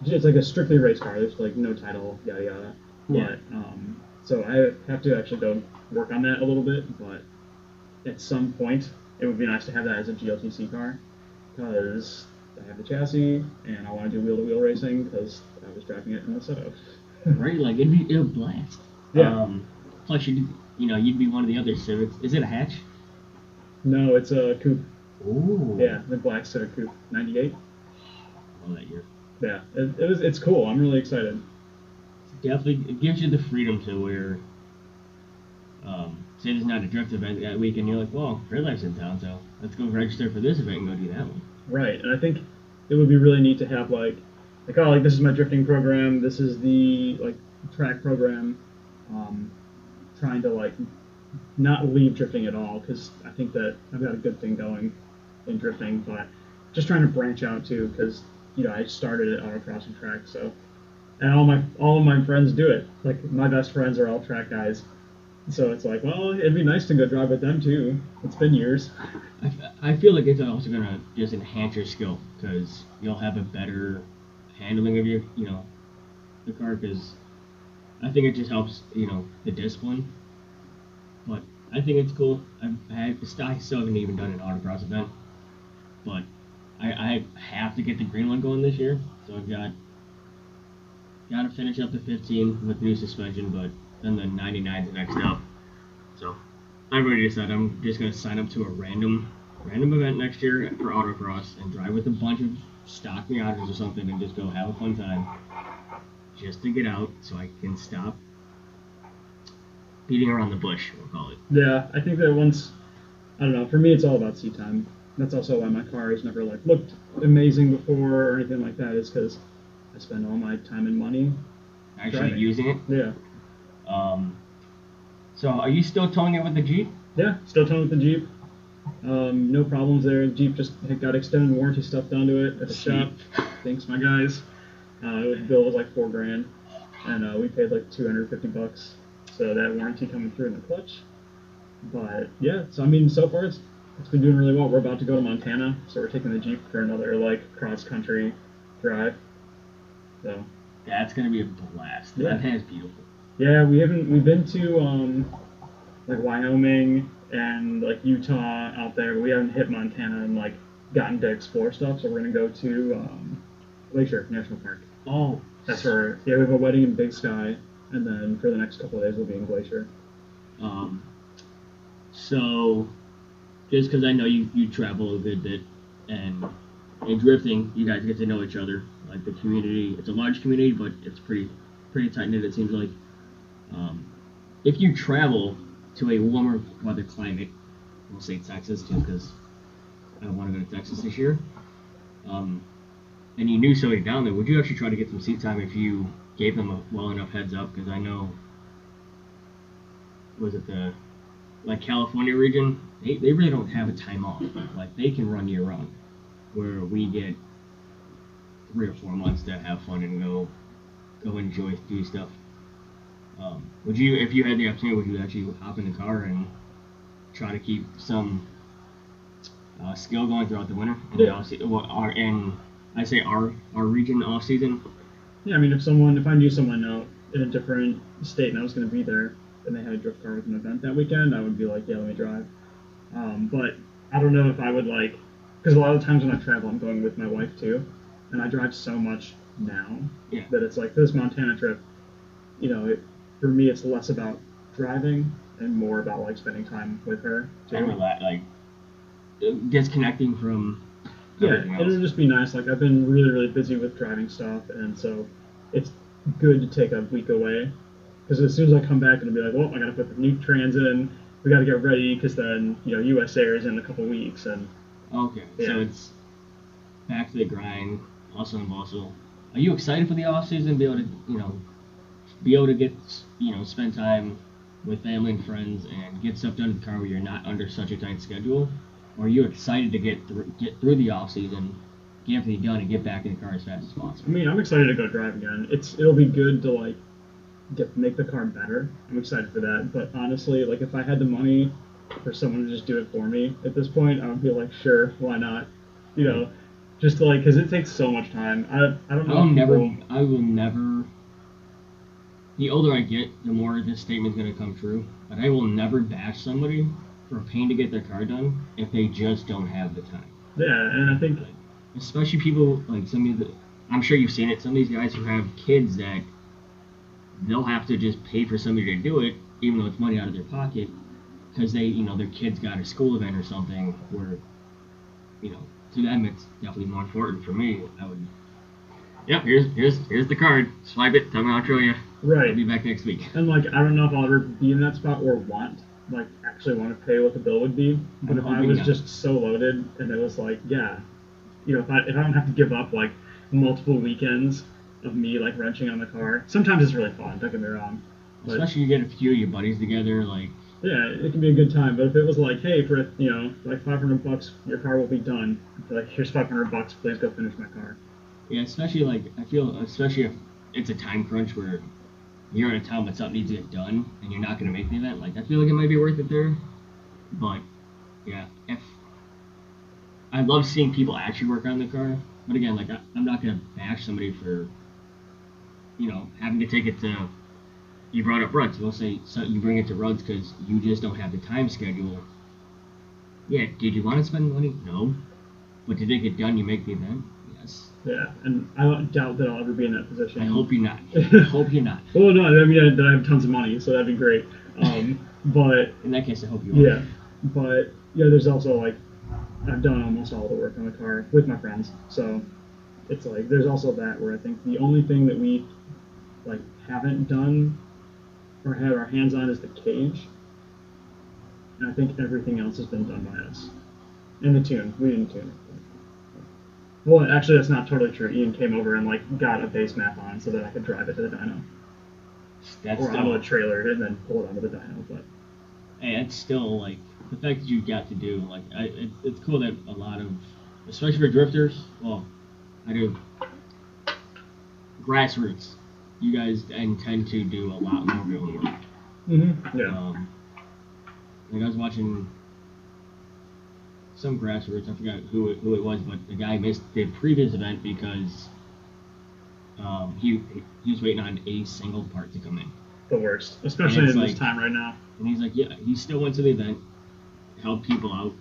it's like a strictly race car. There's like no title, yada yada. Yeah. But um, so I have to actually go work on that a little bit. But at some point, it would be nice to have that as a GLTC car because I have the chassis and I want to do wheel to wheel racing because I was driving it in the setup. (laughs) right? Like it'd be it'd blast. Yeah. Um, plus you you know you'd be one of the other Civics. Is it a hatch? No, it's a coupe. Ooh. Yeah, the black Civic Coupe, '98. Love that year. Yeah, it, it was. It's cool. I'm really excited. Definitely, it gives you the freedom to where. Um, say there's not a drift event that week, and you're like, well, grid life's in town, so let's go register for this event and go do that one. Right, and I think it would be really neat to have like, like oh, like this is my drifting program. This is the like track program. Um, trying to like not leave drifting at all because I think that I've got a good thing going in drifting, but just trying to branch out too because you know I started at autocross and track, so and all my all of my friends do it. Like my best friends are all track guys, so it's like, well, it'd be nice to go drive with them too. It's been years. I, I feel like it's also gonna just enhance your skill because you'll have a better handling of your, you know, the car. Because I think it just helps, you know, the discipline. But I think it's cool. I've I still haven't even done an autocross event, but I, I have to get the green one going this year. So I've got got to finish up the 15 with new suspension, but then the 99's next up. So I've already decided I'm just gonna sign up to a random random event next year for autocross and drive with a bunch of stock Miatas or something and just go have a fun time. Just to get out so I can stop beating around the bush, we'll call it. Yeah, I think that once, I don't know. For me, it's all about seat time. That's also why my car has never like looked amazing before or anything like that. Is because I spend all my time and money. Actually Driving. using it. Yeah, Um, so are you still towing it with the Jeep? yeah. Still towing with the Jeep. Um, no problems there. Jeep just got extended warranty stuff done to it at the shop. Thanks, my guys. Uh, the bill was like four grand, and uh, we paid like 250 bucks. So that warranty coming through in the clutch. But yeah, so I mean, so far it's it's been doing really well. We're about to go to Montana, so we're taking the Jeep for another like cross country drive. So That's gonna be a blast. Yeah. That is beautiful. Yeah, we haven't we've been to um like Wyoming and like Utah out there. We haven't hit Montana and like gotten to explore stuff. So we're gonna go to um, Glacier National Park. Oh, That's where yeah we have a wedding in Big Sky, and then for the next couple of days we'll be in Glacier. Um, so, just because I know you, you travel a good bit, and in drifting, you guys get to know each other. Like the community, it's a large community, but it's pretty pretty tight knit. It seems like. Um, if you travel to a warmer weather climate, we'll say Texas, just because I don't want to go to Texas this year. Um, and you knew somebody down there, would you actually try to get some seat time if you gave them a well enough heads up? Because I know was it the like California region? They, they really don't have a time off. Like they can run year round, where we get three or four months to have fun and go go enjoy do stuff. Um, would you, if you had the opportunity, would you actually hop in the car and try to keep some uh, skill going throughout the winter? And Yeah. off well, our and I say our our region off season. Yeah, I mean if someone if I knew someone out in a different state and I was gonna be there and they had a drift car with an event that weekend, I would be like, yeah, let me drive. Um, but I don't know if I would like because a lot of times when I travel, I'm going with my wife too, and I drive so much now Yeah. that it's like this Montana trip. You know, it, for me, it's less about driving and more about like spending time with her. too. And relax, like disconnecting from Yeah, it'll just be nice. Like I've been really, really busy with driving stuff, and so it's good to take a week away. Because as soon as I come back, it'll be like, well, I gotta put the new trans in. We gotta get ready, because then you know US Air is in a couple weeks, and Okay, so it's back to the grind, hustle and bustle. Are you excited for the off season? Be able to, you know, be able to get you know spend time with family and friends and get stuff done in the car where you're not under such a tight schedule, or you're excited to get through get through the off season, get everything done, and get back in the car as fast as possible. I mean, I'm excited to go drive again. It's it'll be good to like get make the car better. I'm excited for that. But honestly, like if I had the money for someone to just do it for me at this point, I would be like, sure, why not? You know, just to like because it takes so much time. I I don't know. I'll never, people- I will never. The older I get, the more this statement's gonna come true. But I will never bash somebody for paying to get their car done if they just don't have the time. Yeah, and I think especially people like some of the I'm sure you've seen it. Some of these guys who have kids that they'll have to just pay for somebody to do it, even though it's money out of their pocket, because they, you know, their kids got a school event or something. Where, you know, to them it's definitely more important. For me, I would. Yep, here's here's here's the card. Swipe it. Tell me how to show you. Right. I'll be back next week. And like I don't know if I'll ever be in that spot or want like actually want to pay what the bill would be. But if I was not. just so loaded and it was like, yeah, you know, if I if I don't have to give up like multiple weekends of me like wrenching on the car, sometimes it's really fun. Don't get me wrong. But Especially you get a few of your buddies together, like yeah, it can be a good time. But if it was like, hey, for you know like 500 bucks, your car will be done. Like, here's 500 bucks, please go finish my car. Yeah, especially like I feel, especially if it's a time crunch where you're in a town but something needs to get done and you're not gonna make the event. Like I feel like it might be worth it there, but yeah, if I love seeing people actually work on the car, but again, like I, I'm not gonna bash somebody for you know having to take it to. You brought up Ruds. We'll say so you bring it to Ruds because you just don't have the time schedule. Yeah, did you want to spend money? No, but it get done? You make the event. Yes. Yeah, and I don't doubt that I'll ever be in that position. I hope you're not. (laughs) I hope you're not. Well, no, I mean that I have tons of money, so that'd be great. Um, (laughs) but In that case, I hope you are. yeah, but yeah, there's also like I've done almost all the work on the car with my friends, so it's like there's also that where I think the only thing that we like haven't done or had our hands on is the cage, and I think everything else has been done by us. And the tune, we didn't tune it. Well, actually, that's not totally true. Ian came over and like got a base map on so that I could drive it to the dyno, That's or still, onto a trailer and then pull it onto the dyno. But hey, that's still like the fact that you got to do. Like, I, it, it's cool that a lot of, especially for drifters. Well, I do grassroots. You guys intend to do a lot more real work. mm-hmm. yeah. Um, like I was watching some grassroots. I forgot who it, who it was, but the guy missed the previous event because um, he he was waiting on a single part to come in. the worst, especially in this time right now. And he's like, yeah, he still went to the event, helped people out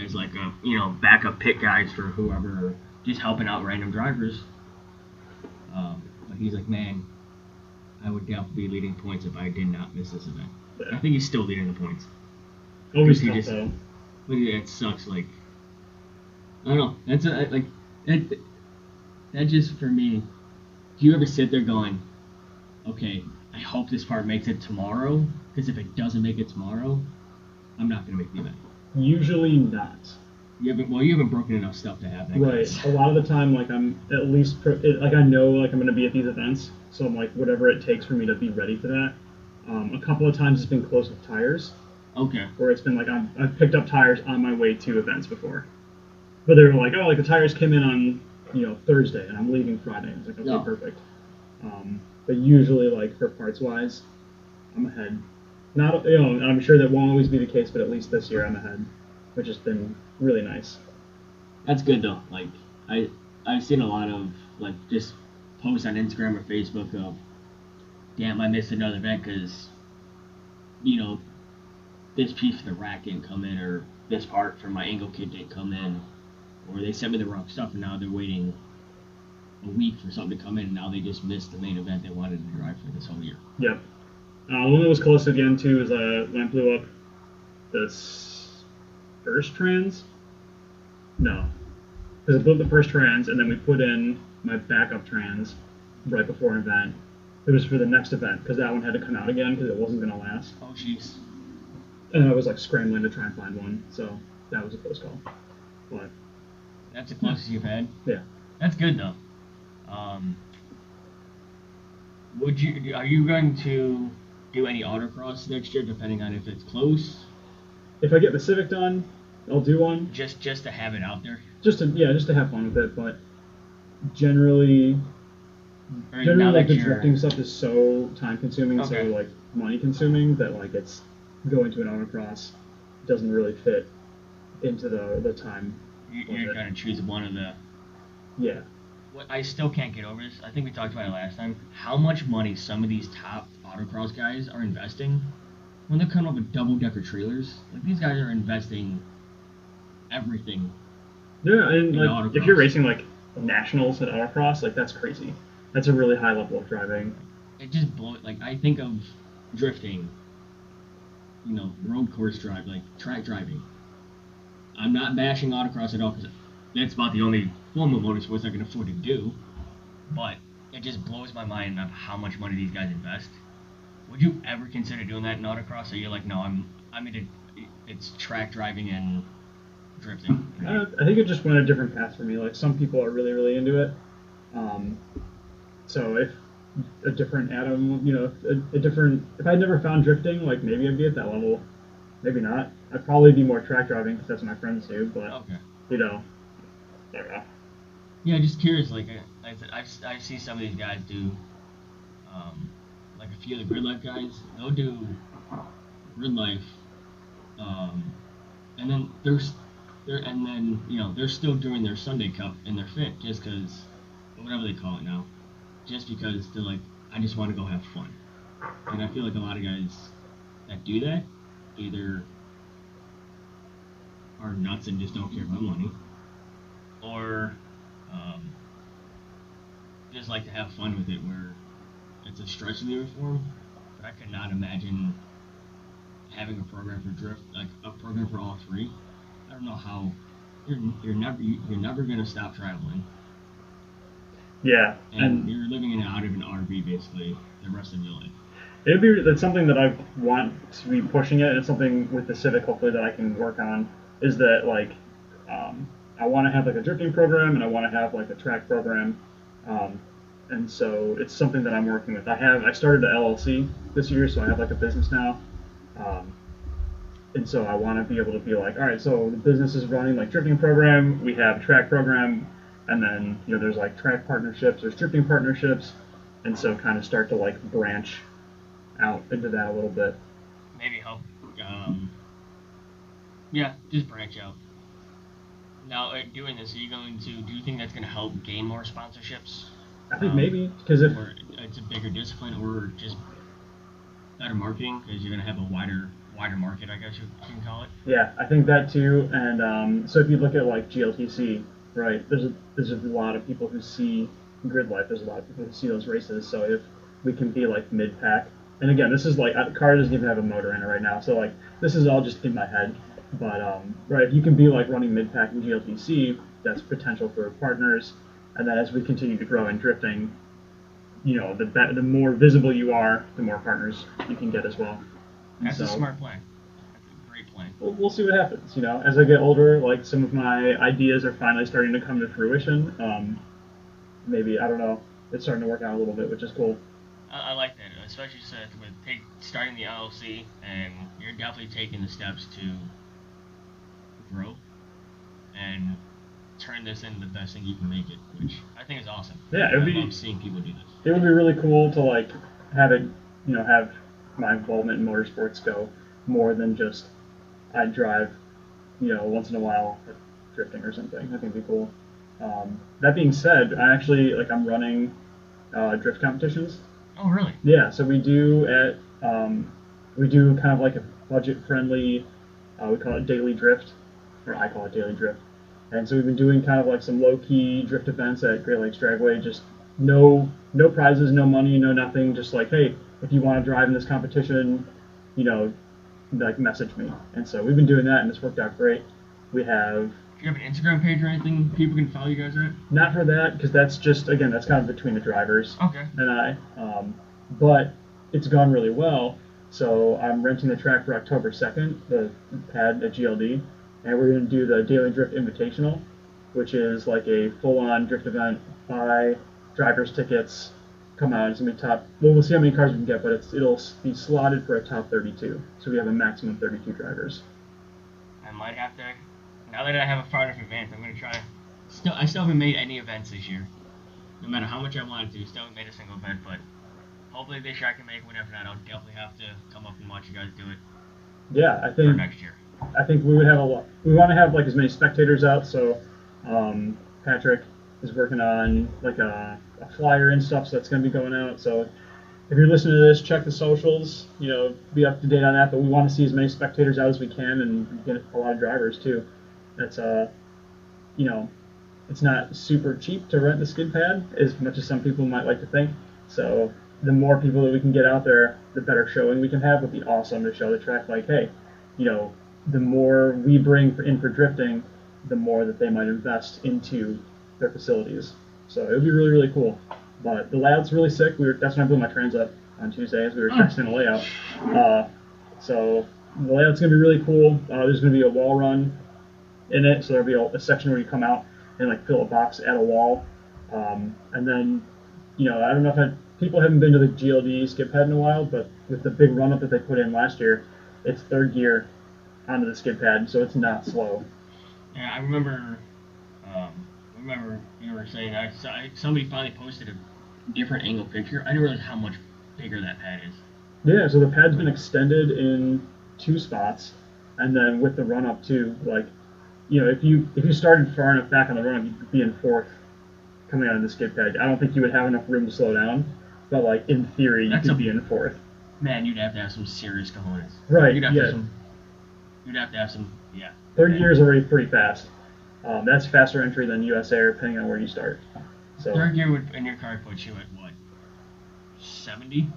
as like a you know backup pit guys for whoever, just helping out random drivers. Um, but he's like, man, I would definitely be leading points if I did not miss this event. I think he's still leading the points. Always he tough just- though. But yeah, it sucks. Like, I don't know. That's a, like that. That just for me. Do you ever sit there going, okay, I hope this part makes it tomorrow? Because if it doesn't make it tomorrow, I'm not gonna make the event. Usually not. You haven't. Well, you haven't broken enough stuff to have that. Right. case. A lot of the time, like I'm at least it, like I know like I'm gonna be at these events, so I'm like whatever it takes for me to be ready for that. Um, a couple of times it's been close with tires, Okay. where it's been like I'm, I've picked up tires on my way to events before, but they were like, oh, like the tires came in on you know Thursday and I'm leaving Friday. It's like okay, No. perfect. Um, but usually like for parts wise, I'm ahead. Not you know I'm sure that won't always be the case, but at least this year I'm ahead, which has been really nice. That's good though. Like I I've seen a lot of like just posts on Instagram or Facebook of, damn, I missed another event because, you know, this piece of the rack didn't come in or this part from my angle kit didn't come in, or they sent me the wrong stuff and now they're waiting a week for something to come in and now they just missed the main event they wanted to drive for this whole year. Yep. Uh, one that was close again too is uh, when I blew up the first trans. No, because I blew up the first trans and then we put in my backup trans right before an event. It was for the next event because that one had to come out again because it wasn't gonna last. Oh jeez. And I was like scrambling to try and find one, so that was a close call. But That's the closest you've had. yeah, That's good though. Um, Would you? Are you going to do any autocross next year, depending on if it's close? If I get the Civic done, I'll do one. Just just to have it out there. Just to yeah, just to have fun with it. But generally, generally like the drifting stuff is so time consuming, so like money consuming that like it's going to an autocross doesn't really fit into the the time. You're it. gonna choose one of the. Yeah. What I still can't get over this. I think we talked about it last time. How much money some of these top autocross guys are investing when they're coming up with double decker trailers. Like these guys are investing everything. Yeah, and In like if you're racing like nationals at autocross, like that's crazy. That's a really high level of driving. It just blows. Like I think of drifting. You know, road course drive, like track driving. I'm not bashing autocross at all because that's about the only form of motorsports I can afford to do. But it just blows my mind of how much money these guys invest. Would you ever consider doing that in autocross? Or you're like, no, I'm I'm into it's track driving and drifting. Uh, I think it just went a different path for me. Like some people are really really into it. Um, so if a different atom, you know, a, a different if I'd never found drifting, like maybe I'd be at that level. Maybe not. I'd probably be more track driving because that's what my friends do. But Okay. you know, I don't know. Yeah, just curious. Like, I, like I said, I've, I see some of these guys do, um, like a few of the grid life guys. They'll do grid life, um, and then there's, they're and then you know they're still doing their Sundae Cup and they're fit just because, whatever they call it now, just because they're like, I just want to go have fun. And I feel like a lot of guys that do that either are nuts and just don't care about money, or um, just like to have fun with it where it's a stretch of the reform. But I could not imagine having a program for drift, like a program for all three. I don't know how you're you're never you're never gonna stop traveling, Yeah, and, and you're living in out of an RV basically the rest of your life. It'd be that's something that I want to be pushing it. It's something with the Civic hopefully that I can work on. Is that like um, I want to have like a drifting program and I want to have like a track program, um, and so it's something that I'm working with. I have I started the LLC this year, so I have like a business now, um, and so I want to be able to be like, all right, so the business is running like drifting program, we have track program, and then you know there's like track partnerships, there's drifting partnerships, and so kind of start to like branch out into that a little bit. Maybe help. Um, yeah, just branch out. Now, uh, doing this, are you going to? Do you think that's going to help gain more sponsorships? I think Um, maybe because if or it's a bigger discipline, or just better marketing because you're gonna have a wider wider market, I guess you can call it. yeah, I think that too. And um, so if you look at like GLTC, right? There's a there's a lot of people who see grid life. There's a lot of people who see those races. So if we can be like mid pack, and again, this is like uh, car doesn't even have a motor in it right now. So like this is all just in my head. But um, right, if you can be like running mid pack in GLTC, that's potential for partners. And then as we continue to grow in drifting, you know, the be- the more visible you are, the more partners you can get as well. That's a smart plan. A we'll, we'll see what happens. You know, as I get older, like some of my ideas are finally starting to come to fruition. Um, maybe I don't know. It's starting to work out a little bit, which is cool. I, I like that, especially said with take, starting the LLC, and you're definitely taking the steps to grow and turn this into the best thing you can make it, which I think is awesome. Yeah, it would be- love seeing people do this. It would be really cool to like have it, you know, have my involvement in motorsports go more than just I drive, you know, once in a while drifting or something. I think it'd be cool. Um, that being said, I actually like I'm running uh, drift competitions Oh, really? Yeah, so we do at um, we do kind of like a budget friendly. Uh, we call it daily drift, or I call it daily drift. And so we've been doing kind of like some low key drift events at Great Lakes Dragway. Just no no prizes, no money, no nothing. Just like hey, if you want to drive in this competition, you know, like message me. And so we've been doing that, and it's worked out great. We have Do you have an Instagram page or anything people can follow you guys at? not for that because that's just again that's kind of between the drivers. Okay. and I. Um, but it's gone really well. So I'm renting the track for October 2nd, the pad at GLD, and we're going to do the Daily Drift Invitational, which is like a full-on drift event. Buy drivers tickets, come out. It's gonna be top. Well, we'll see how many cars we can get, but it's it'll be slotted for a top 32. So we have a maximum 32 drivers. I might have to. Now that I have a far enough advance, I'm gonna try. Still, I still haven't made any events this year. No matter how much I wanted to, still haven't made a single event. But hopefully this year I can make one. If not, I'll definitely have to come up and watch you guys do it Yeah, I for think next year. I think we would have a lot. We want to have like as many spectators out. So um, Patrick is working on like a, a flyer and stuff. So that's gonna be going out. So if you're listening to this, check the socials. You know, be up to date on that. But we want to see as many spectators out as we can and get a lot of drivers too. That's uh, you know, it's not super cheap to rent the skid pad as much as some people might like to think. So the more people that we can get out there, the better showing we can have. Would be awesome to show the track like, hey, you know, the more we bring in for drifting, the more that they might invest into their facilities. So it would be really really cool. But the layout's really sick. We were that's when I blew my trans up on Tuesday as we were testing the layout. Uh, so the layout's gonna be really cool. Uh, there's gonna be a wall run in it, so there'll be a, a section where you come out and like fill a box at a wall, um, and then you know I don't know if I, people haven't been to the GLD skid pad in a while, but with the big run up that they put in last year, it's third gear onto the skid pad, so it's not slow. Yeah, I remember. Um, remember you were saying I, saw- somebody finally posted a different angle picture. I didn't realize how much bigger that pad is. Yeah, so the pad's been extended in two spots, and then with the run up too, like, you know, if you if you started far enough back on the run up, you'd be in fourth coming out of the skid pad. I don't think you would have enough room to slow down, but like in theory, you That's could a- be in fourth. Man, you'd have to have some serious cojones. Right, You'd have to yeah. have some. You'd have to have some. Yeah. Third gear is already pretty fast. Um, that's faster entry than US Air, depending on where you start. So Third gear would in your car put you at what? Seventy.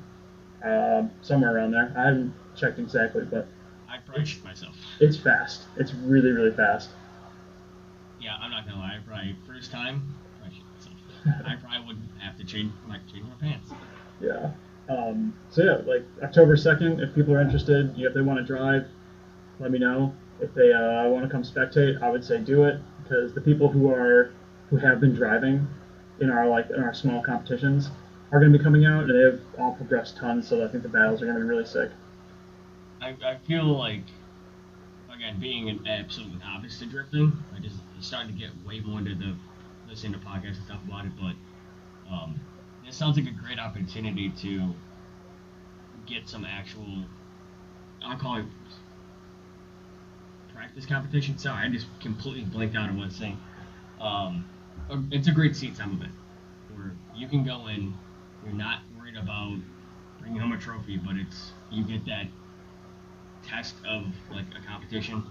um, somewhere around there. I haven't checked exactly, but I'd probably myself. it's fast. It's really really fast. Yeah, I'm not gonna lie. I probably first time. I. (laughs) I probably wouldn't have to change my change my pants. Yeah. Um, so yeah, like October second, if people are interested, if they want to drive, let me know. If they uh, want to come spectate, I would say do it because the people who are who have been driving in our like in our small competitions are going to be coming out and they have all progressed tons. So I think the battles are going to be really sick. I, I feel like, again, being an absolute novice to drifting, I just I'm starting to get way more into the listening to podcasts and stuff about it. But um, it sounds like a great opportunity to get some actual, I'll call it practice competition. Sorry, I just completely blanked out on one thing. Um, it's a great seat some of it, where you can go in, you're not worried about bringing home a trophy, but it's you get that test of like a competition.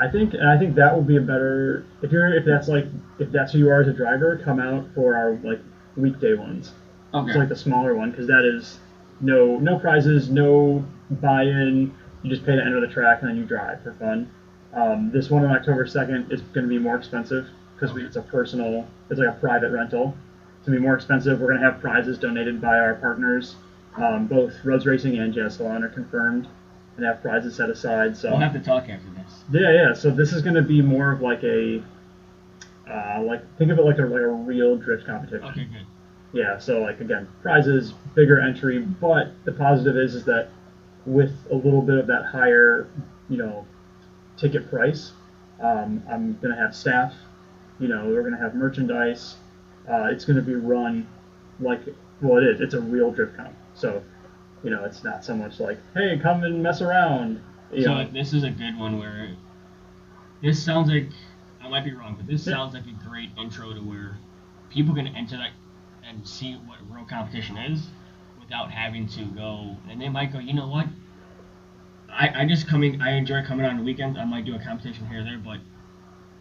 I think, and I think that will be a better if you're if that's like if that's who you are as a driver, come out for our like weekday ones. Okay. It's like the smaller one because that is no no prizes, no buy-in. You just pay to enter the track and then you drive for fun. Um, this one on October second is going to be more expensive because it's a personal, it's like a private rental. It's gonna be more expensive. We're gonna have prizes donated by our partners. Um, both Roads Racing and Jazz Salon are confirmed and have prizes set aside. So we'll have to talk after this. yeah, yeah. So this is going to be more of like a, uh, like think of it like a like a real drift competition. Okay, good. Yeah. So like again, prizes, bigger entry, but the positive is is that with a little bit of that higher, you know, ticket price, um, I'm gonna have staff. You know, we're gonna have merchandise. Uh, it's gonna be run like well, it is. It's a real drift comp. So, you know, it's not so much like, hey, come and mess around. You so know, this is a good one where this sounds like I might be wrong, but this sounds like a great intro to where people can enter that and see what real competition is without having to go and they might go, you know what? I, I just coming I enjoy coming on the weekends. I might do a competition here or there, but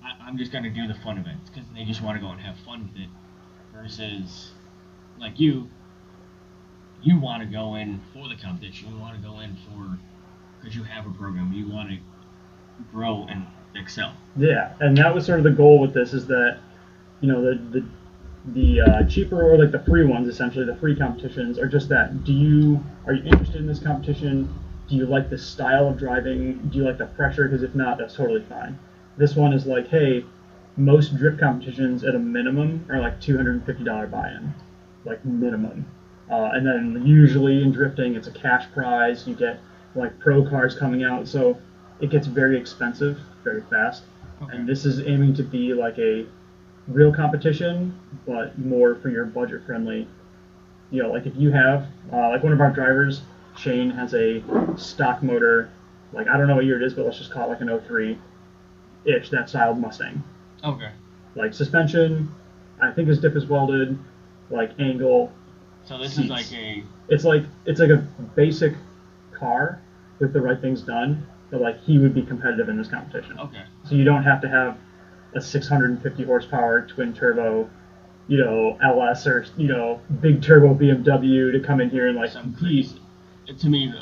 I, I'm just gonna do the fun events because they just want to go and have fun with it. Versus, like you, you want to go in for the competition. You want to go in for because you have a program. You want to grow and excel. Yeah, and that was sort of the goal with this is that, you know, the the the uh, cheaper or like the free ones, essentially the free competitions, are just that. Do you are you interested in this competition? Do you like the style of driving? Do you like the pressure? Because if not, that's totally fine. This one is like, hey, most drift competitions at a minimum are like two hundred and fifty dollar buy-in, like minimum. Uh, and then usually in drifting, it's a cash prize. You get like pro cars coming out, so it gets very expensive very fast. Okay. And this is aiming to be like a real competition, but more for your budget friendly. You know, like if you have uh, like one of our drivers, Shane has a stock motor, like I don't know what year it is, but let's just call it like an 03 ish, that style Mustang. Okay. Like suspension, I think his diff is welded, like angle. So this Seats. is like a It's like it's like a basic car with the right things done, but like he would be competitive in this competition. okay. So you don't have to have a 650 horsepower twin turbo, you know, LS or you know, big turbo BMW to come in here and like Some compete. crazy. To me,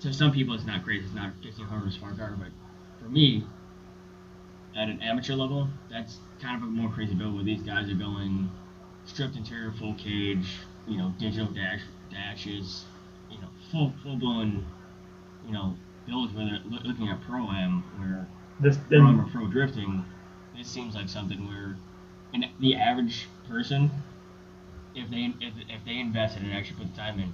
to some people, it's not crazy. It's not 1500 horsepower car, but for me, at an amateur level, that's kind of a more crazy build where these guys are going stripped interior, full cage, you know, digital dash dashes, you know, full full blown, you know, builds where they're looking at pro am where This pro or pro drifting. This seems like something where, an, the average person, if they if, if they invested and actually put the time in,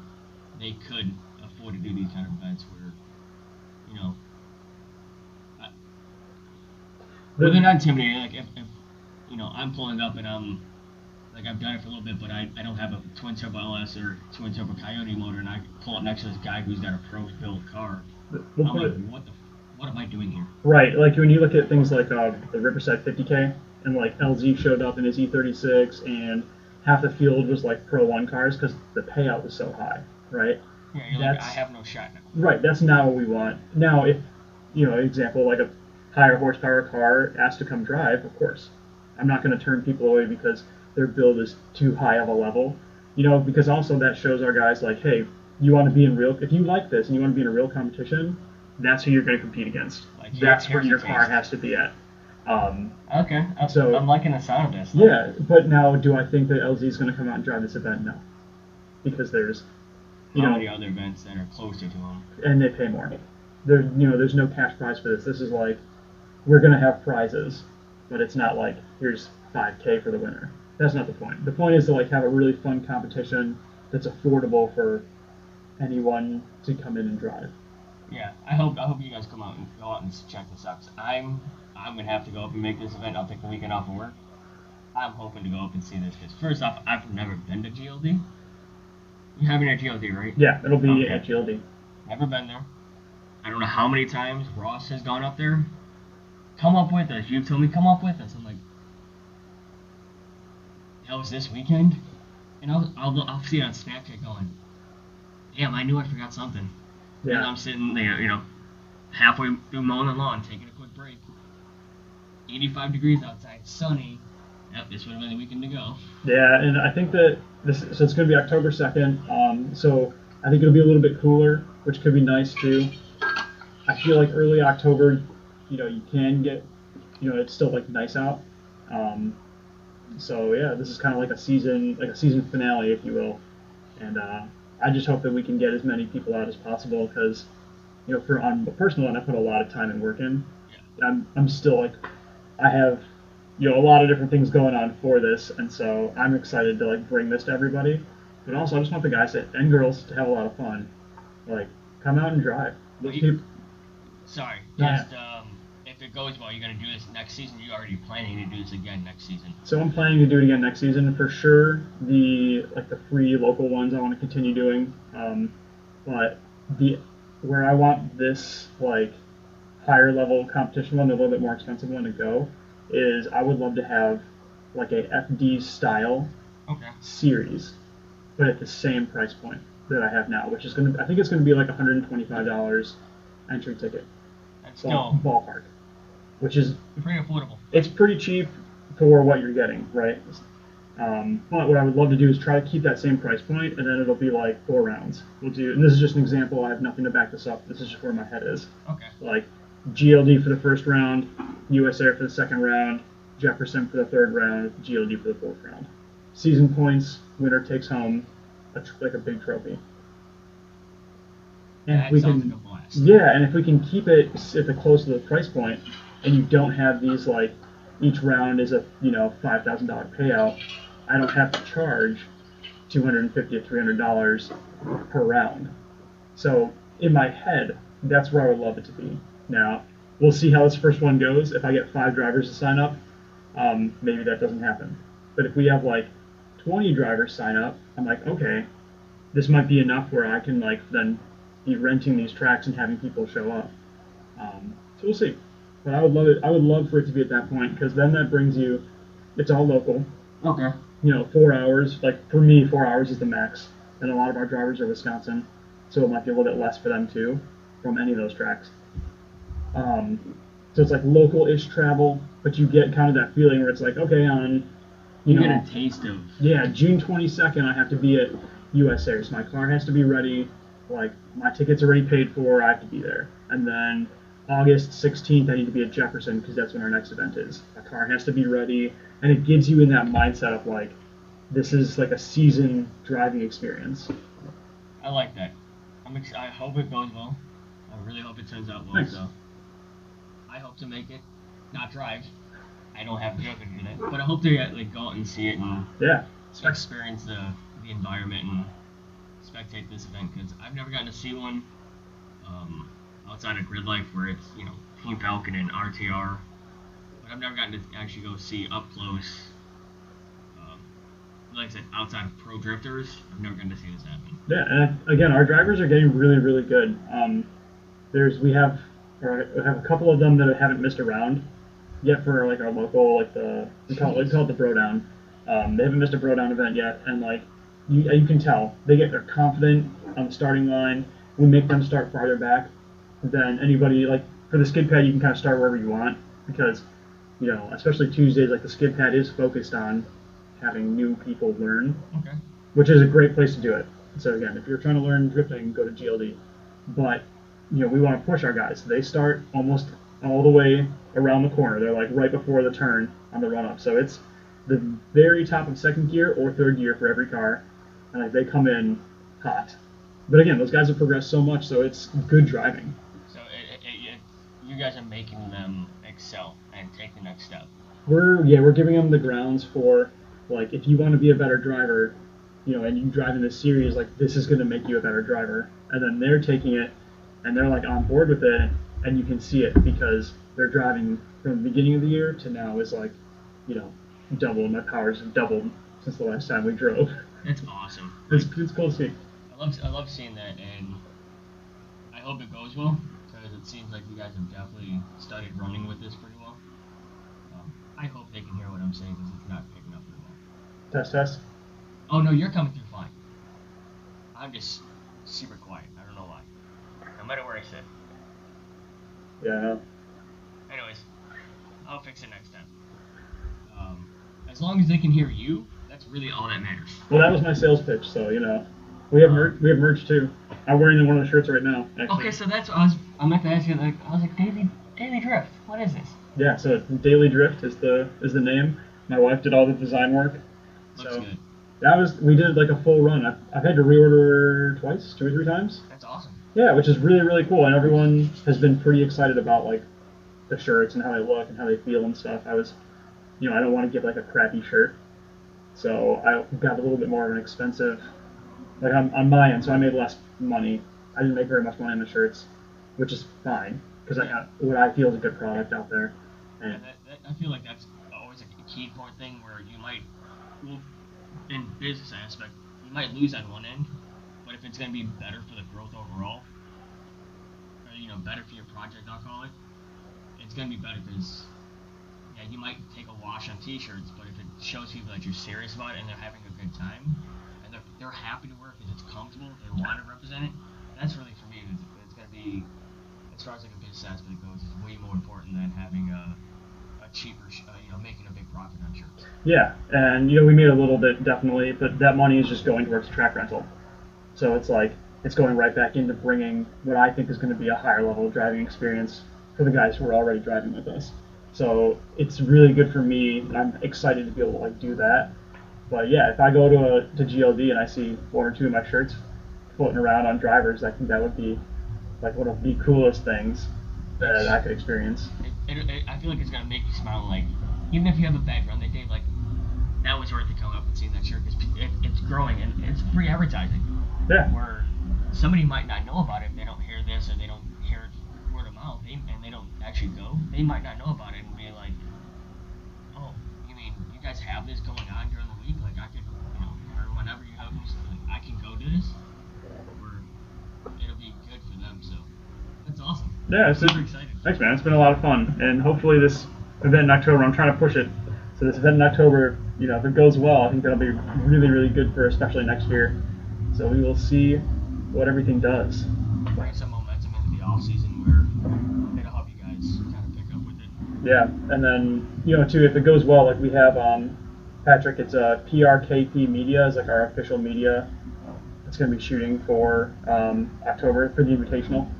they could afford to do these kind of events where, you know, I- where they're not intimidating. Like if, if you know I'm pulling up and I'm like I've done it for a little bit, but I, I don't have a twin turbo LS or twin turbo Coyote motor, and I pull up next to this guy who's got a pro built car. we'll I'm like, it- what the, what am I doing here? right, like when you look at things like uh, the Riverside 50K, and like LZ showed up in his E36, and half the field was like Pro One cars because the payout was so high, right? Yeah, you're like, I That's- have no shot now. Right, that's not what we want. Now, if, you know, example, like a higher horsepower car asked to come drive, of course. I'm not going to turn people away because their build is too high of a level. You know, because also that shows our guys, like, hey, you want to be in real, if you like this and you want to be in a real competition, that's who you're going to compete against. Like, that's where your car has to be at. Um, Okay, I'm, So- I'm liking the sound of this. yeah, but now do I think that LZ is going to come out and drive this event? No. Because there's, you How know, many other events that are closer to him? and they pay more. There, you know, there's no cash prize for this. This is like, we're gonna have prizes, but it's not like here's 5k for the winner. That's not the point. The point is to like have a really fun competition that's affordable for anyone to come in and drive. Yeah, I hope I hope you guys come out and go out and check this out. I'm I'm gonna have to go up and make this event. I'll take the weekend off of work. I'm hoping to go up and see this because first off, I've never been to GLD. You have been at GLD, right? Yeah, it'll be Okay. at GLD. Never been there. I don't know how many times Ross has gone up there. Come up with us. You've told me come up with us. I'm like, that was this weekend, and I'll I'll, I'll see it on Snapchat going, damn, I knew I forgot something. Yeah. And I'm sitting there, you know, halfway through mowing the lawn, taking a quick break. 85 degrees outside, sunny. Yep, this would have been the weekend to go. yeah, and I think that this. So it's gonna be October 2nd. Um, so I think it'll be a little bit cooler, which could be nice too. I feel like early October, you know, you can get, you know, it's still like nice out. Um, so yeah, this is kind of like a season, like a season finale, if you will. And uh, I just hope that we can get as many people out as possible because, you know, for on a personal end, I put a lot of time and work in. I'm, I'm still like, I have, you know, a lot of different things going on for this, and so I'm excited to like bring this to everybody. But also, I just want the guys to, and girls to have a lot of fun. Like, come out and drive. Let's You- keep- Sorry, Yeah. just um, if it goes well, you're gonna do this next season. You're already planning to do this again next season. So I'm planning to do it again next season for sure. The like the free local ones I want to continue doing, um, but the where I want this like higher level competition one, a little bit more expensive one to go, is I would love to have like a FD style Okay. series, but at the same price point that I have now, which is gonna I think it's gonna be like 125 dollars entry ticket That's ball, still ballpark, which is pretty affordable. it's pretty cheap for what you're getting, right? Um, but what I would love to do is try to keep that same price point, and then it'll be like four rounds. We'll do, and this is just an example. I have nothing to back this up. This is just where my head is. Okay. Like GLD for the first round, US Air for the second round, Jefferson for the third round, GLD for the fourth round. Season points, winner takes home a tr- like a big trophy. And if we can, yeah, and if we can keep it at the close to the price point, and you don't have these like each round is a you know five thousand dollar payout, I don't have to charge 250 to 300 dollars per round. So in my head, that's where I would love it to be. Now we'll see how this first one goes. If I get five drivers to sign up, um, maybe that doesn't happen. But if we have like 20 drivers sign up, I'm like, okay, this might be enough where I can like then be renting these tracks and having people show up. Um, so we'll see. But I would love it. I would love for it to be at that point because then that brings you. It's all local. Okay. You know, four hours. Like for me, four hours is the max. And a lot of our drivers are Wisconsin, so it might be a little bit less for them too, from any of those tracks. Um, so it's like local-ish travel, but you get kind of that feeling where it's like, okay, on, you, You, know, get a taste of. yeah, June 22nd, I have to be at USA, so my car has to be ready. Like my ticket's already paid for, I have to be there. And then August 16th, I need to be at Jefferson because that's when our next event is. My car has to be ready, and it gives you in that mindset of like, this is like a season driving experience. I like that. I'm ex- I hope it goes well. I really hope it turns out well. Thanks. So I hope to make it, not drive. I don't have driven in it, but I hope to uh, like go out and see it and Yeah, experience the the environment and spectate this event because I've never gotten to see one um, outside of Grid Life where it's you know Team Falcon and RTR, but I've never gotten to actually go see up close. Um, like I said, outside of Pro Drifters, I've never gotten to see this happen. Yeah, and again, our drivers are getting really, really good. Um, there's we have or we have a couple of them that haven't missed a round yet for like our local like the we call it, we call it the Bro Down. Um, they haven't missed a Bro Down event yet, and like you, you can tell they get they're confident on the starting line. We make them start farther back than anybody. Like for the skid pad, you can kind of start wherever you want because you know, especially Tuesdays, like the skid pad is focused on having new people learn Okay. which is a great place to do it. So again, if you're trying to learn drifting, go to GLD. But you know, we want to push our guys. They start almost all the way around the corner. They're like right before the turn on the run up. So it's the very top of second gear or third gear for every car, and like they come in hot. But again, those guys have progressed so much, so it's good driving. So it, it, it, you guys are making them excel and take the next step. We're yeah, we're giving them the grounds for like if you want to be a better driver, you know, and you drive in this series, like this is going to make you a better driver. And then they're taking it, and they're like on board with it, and you can see it because they're driving from the beginning of the year to now is like, you know, double. My powers have doubled since the last time we drove. That's awesome. It's, it's cool to see. I love I love seeing that, and I hope it goes well because it seems like you guys have definitely started running with this pretty well. Um, I hope they can hear what I'm saying because it's not picking up very well. Test test. Oh no, you're coming through fine. I'm just super quiet. I don't know why. No matter where I sit. Yeah. I know. Anyways, I'll fix it next time. Um, as long as they can hear you, that's really all that matters. Well, that was my sales pitch, so you know, we have mer- we have merch too. I'm wearing one of the shirts right now. Actually. Okay, so that's what I was. I meant to ask you. Like, I was like, Daily Daily Drift. What is this? Yeah, so Daily Drift is the is the name. My wife did all the design work. Looks So good. that was we did like a full run. I've, I've had to reorder twice, two or three times. That's awesome. Yeah, which is really really cool, and everyone has been pretty excited about like the shirts and how they look and how they feel and stuff. I was, you know, I don't want to give like a crappy shirt, so I got a little bit more of an expensive, like on, on my end. So I made less money. I didn't make very much money on the shirts, which is fine because I got what I feel is a good product out there. And And that, that, I feel like that's always a key point thing where you might, well, in business aspect, you might lose on one end, if it's going to be better for the growth overall, or you know, better for your project, I'll call it, it's going to be better because. Yeah, you might take a wash on T-shirts, but if it shows people that you're serious about it and they're having a good time, and they're, they're happy to work because it's comfortable, they want to represent it, that's really for me. It's, it's going to be, as far as like a business aspect goes, it's way more important than having a, a cheaper, uh, you know, making a big profit on shirts. Yeah, and you know we made a little bit definitely, but that money is just going towards track rental. So it's like it's going right back into bringing what I think is going to be a higher level driving experience for the guys who are already driving with us. So it's really good for me. and I'm excited to be able to like do that. But yeah, if I go to a, to GLD and I see one or two of my shirts floating around on drivers, I think that would be like one of the coolest things that I could experience. It, it, I feel like it's gonna make you smile. Like even if you have a bad run that day, like that was worth it coming up and seeing that shirt because it, it's growing, and it's free advertising. Yeah. Where somebody might not know about it, if they don't hear this, or they don't hear it word of mouth, they, and they don't actually go. They might not know about it and be like, "Oh, you mean you guys have this going on during the week? Like I could, you know, or whenever you have this, like, I can go to this, or it'll be good for them." So that's awesome. Yeah, it's Super excited. Thanks, man. It's been a lot of fun, and hopefully this event in October. I'm trying to push it. So this event in October, you know, if it goes well, I think that'll be really, really good for especially next year. So we will see what everything does. Bring some momentum into the off season where it'll help you guys kind of pick up with it. Yeah, and then you know too, if it goes well, like we have um, Patrick, it's a PRKP Media is like our official media. It's going to be shooting for um, October for the Invitational,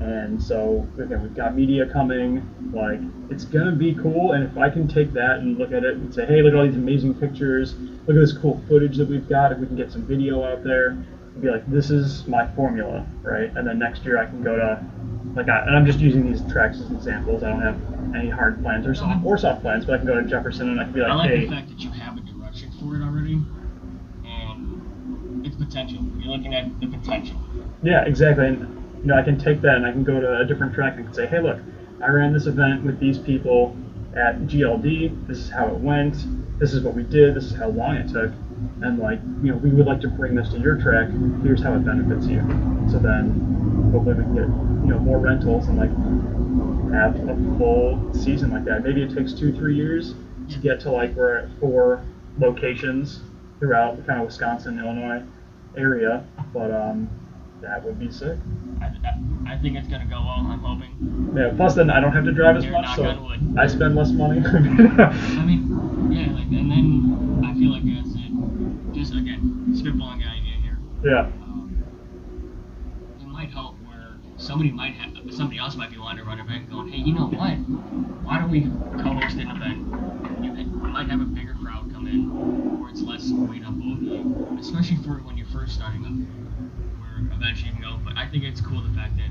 and so again we've got media coming. Like it's going to be cool, and if I can take that and look at it and say, hey, look at all these amazing pictures, look at this cool footage that we've got. If we can get some video out there, be like, this is my formula, right? And then next year I can go to like I, and I'm just using these tracks as examples. I don't have any hard plans or soft or soft plans, but I can go to Jefferson and I can be like, I like hey, the fact that you have a direction for it already, and it's potential. You're looking at the potential. yeah, exactly. And you know, I can take that and I can go to a different track and say, hey, look, I ran this event with these people at GLD. This is how it went. This is what we did. This is how long it took. And like, you know, we would like to bring this to your track. Here's how it benefits you. So then, hopefully, we can get you know more rentals and like have a full season like that. Maybe it takes two, three years to get to like we're at four locations throughout the kind of Wisconsin, Illinois area. But um, that would be sick. I, I, I think it's gonna go well. I'm hoping. Yeah. Plus, then I don't have to drive as You're much, so. I spend less money. (laughs) I mean, yeah, like, and then I feel like that's it. Just again, spitballing idea here. yeah. Um, it might help where somebody might have, somebody else might be wanting to run an event, going, hey, you know what? Why don't we co-host an event? You, you might have a bigger crowd come in, or it's less weight on both of you, especially for when you're first starting up. Eventually go, but I think it's cool the fact that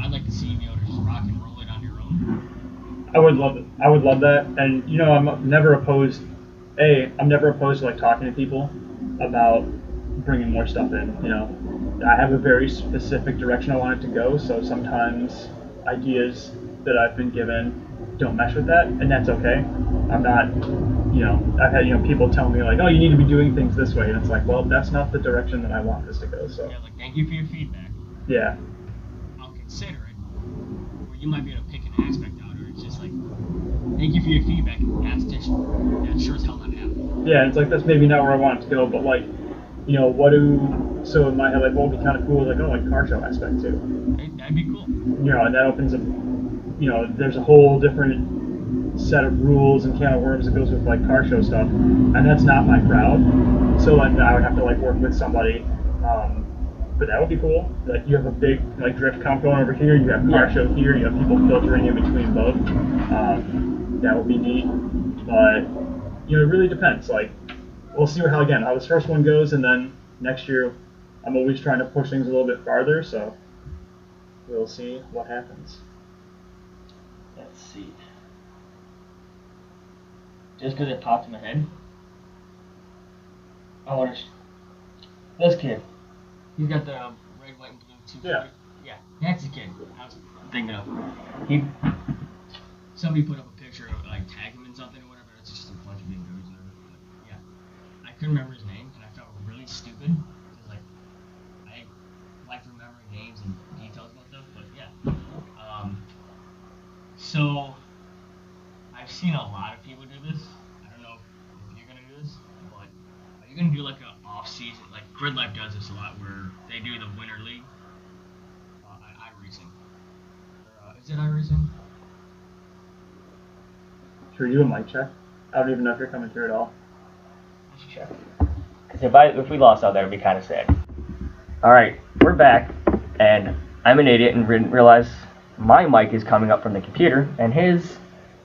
I'd like to see you be able to just rock and roll it on your own. I would love it. I would love that. And you know, I'm never opposed. A, I'm never opposed to like talking to people about bringing more stuff in. You know, I have a very specific direction I want it to go. So sometimes ideas that I've been given don't mesh with that, and that's okay. I'm not. You know, I've had you know people tell me like, oh, you need to be doing things this way, and it's like, well, that's not the direction that I want this to go. So Yeah, like thank you for your feedback. yeah, I'll consider it. Or you might be able to pick an aspect out, or it's just like, thank you for your feedback. That's just, sure as hell not happening. yeah, it's like that's maybe not where I want it to go, but like, you know, what do so in my head like what would be kind of cool like oh like car show aspect too, That'd be cool. you know, and that opens up, you know, there's a whole different set of rules and can of worms that goes with like car show stuff, and that's not my crowd, so then I would have to like work with somebody. Um, but that would be cool. Like you have a big like drift comp going over here, you have car Yeah. show here, you have people filtering in between both. Um, that would be neat, but you know, it really depends. Like we'll see how again how this first one goes, and then next year I'm always trying to push things a little bit farther. So we'll see what happens. Let's see. Just because it popped in my head, oh, I want to. This kid, he's got the um, red, white, and blue two. Yeah. Yeah, that's the kid. I was thinking of. He. Somebody put up couldn't remember his name, and I felt really stupid. 'cause, like, I like remembering names and details about stuff, but yeah. Um, so, I've seen a lot of people do this. I don't know if you're gonna do this, but are you gonna do like a off season? Like Grid Life does this a lot, where they do the Winter League. Uh, I, iRacing. Uh, is it iRacing? Should we do a mic check? I don't even know if you're coming through at all. Because if I if we lost out there, it'd be kind of sad. All right, we're back, and I'm an idiot and didn't realize my mic is coming up from the computer, and his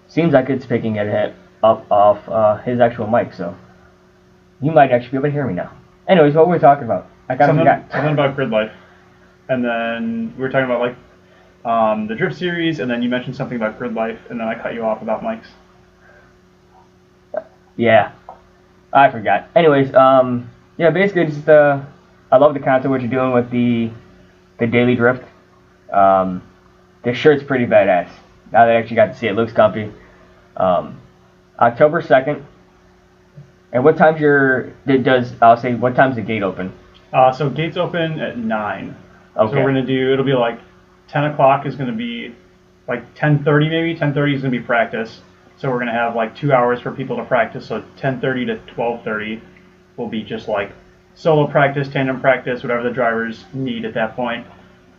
seems like it's picking it up off uh, his actual mic. So you might actually be able to hear me now. Anyways, what were we talking about? I got something, forgot. something about grid life, and then we were talking about like um, the drift series, and then you mentioned something about grid life, and then I cut you off about mics. Yeah, I forgot. Anyways, um, yeah, basically just uh, I love the concept what you're doing with the the daily drift. Um, the shirt's pretty badass. Now that I actually got to see it, it looks comfy. Um, October second. And what time's your does I'll say what time's the gate open? Uh, so gates open at nine. Okay. So we're gonna do. It'll be like ten o'clock is gonna be like ten thirty maybe. Ten thirty is gonna be practice. So we're gonna have like two hours for people to practice. So ten thirty to twelve thirty will be just like solo practice, tandem practice, whatever the drivers need at that point.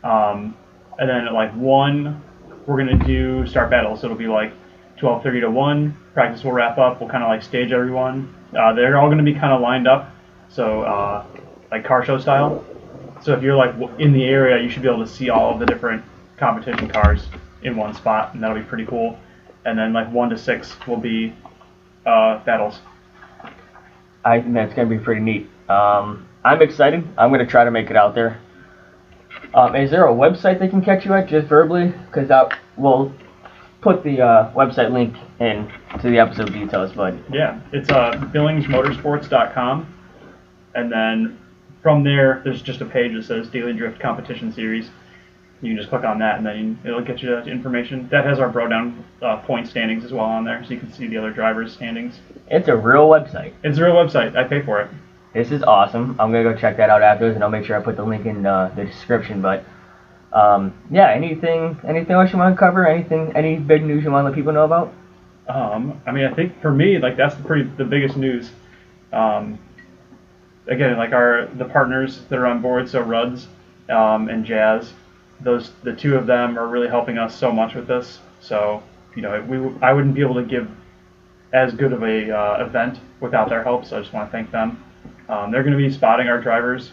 Um, and then at like one, we're gonna do start battles. So it'll be like twelve thirty to one. Practice will wrap up. We'll kind of like stage everyone. Uh, they're all gonna be kind of lined up. So uh, like car show style. So if you're like in the area, you should be able to see all of the different competition cars in one spot, and that'll be pretty cool. And then like one to six will be uh, battles. I think that's gonna be pretty neat. Um, I'm excited. I'm gonna try to make it out there. Um, is there a website they can catch you at just verbally? Because that we'll put the uh, website link in to the episode details. But Yeah, it's uh, BillingsMotorsports.com, and then from there, there's just a page that says Daily Drift Competition Series. You can just click on that, and then it'll get you to information. That has our bro down uh, point standings as well on there, so you can see the other drivers' standings. it's a real website. It's a real website. I pay for it. This is awesome. I'm gonna go check that out afterwards, and I'll make sure I put the link in uh, the description. But um, yeah, anything, anything else you want to cover? Anything, any big news you want to let people know about? Um, I mean, I think for me, like that's the pretty the biggest news. Um, again, like our the partners that are on board, so Ruds um, and Jazz, those the two of them are really helping us so much with this. So you know, we I wouldn't be able to give as good of a uh, event without their help. So I just want to thank them. Um, they're going to be spotting our drivers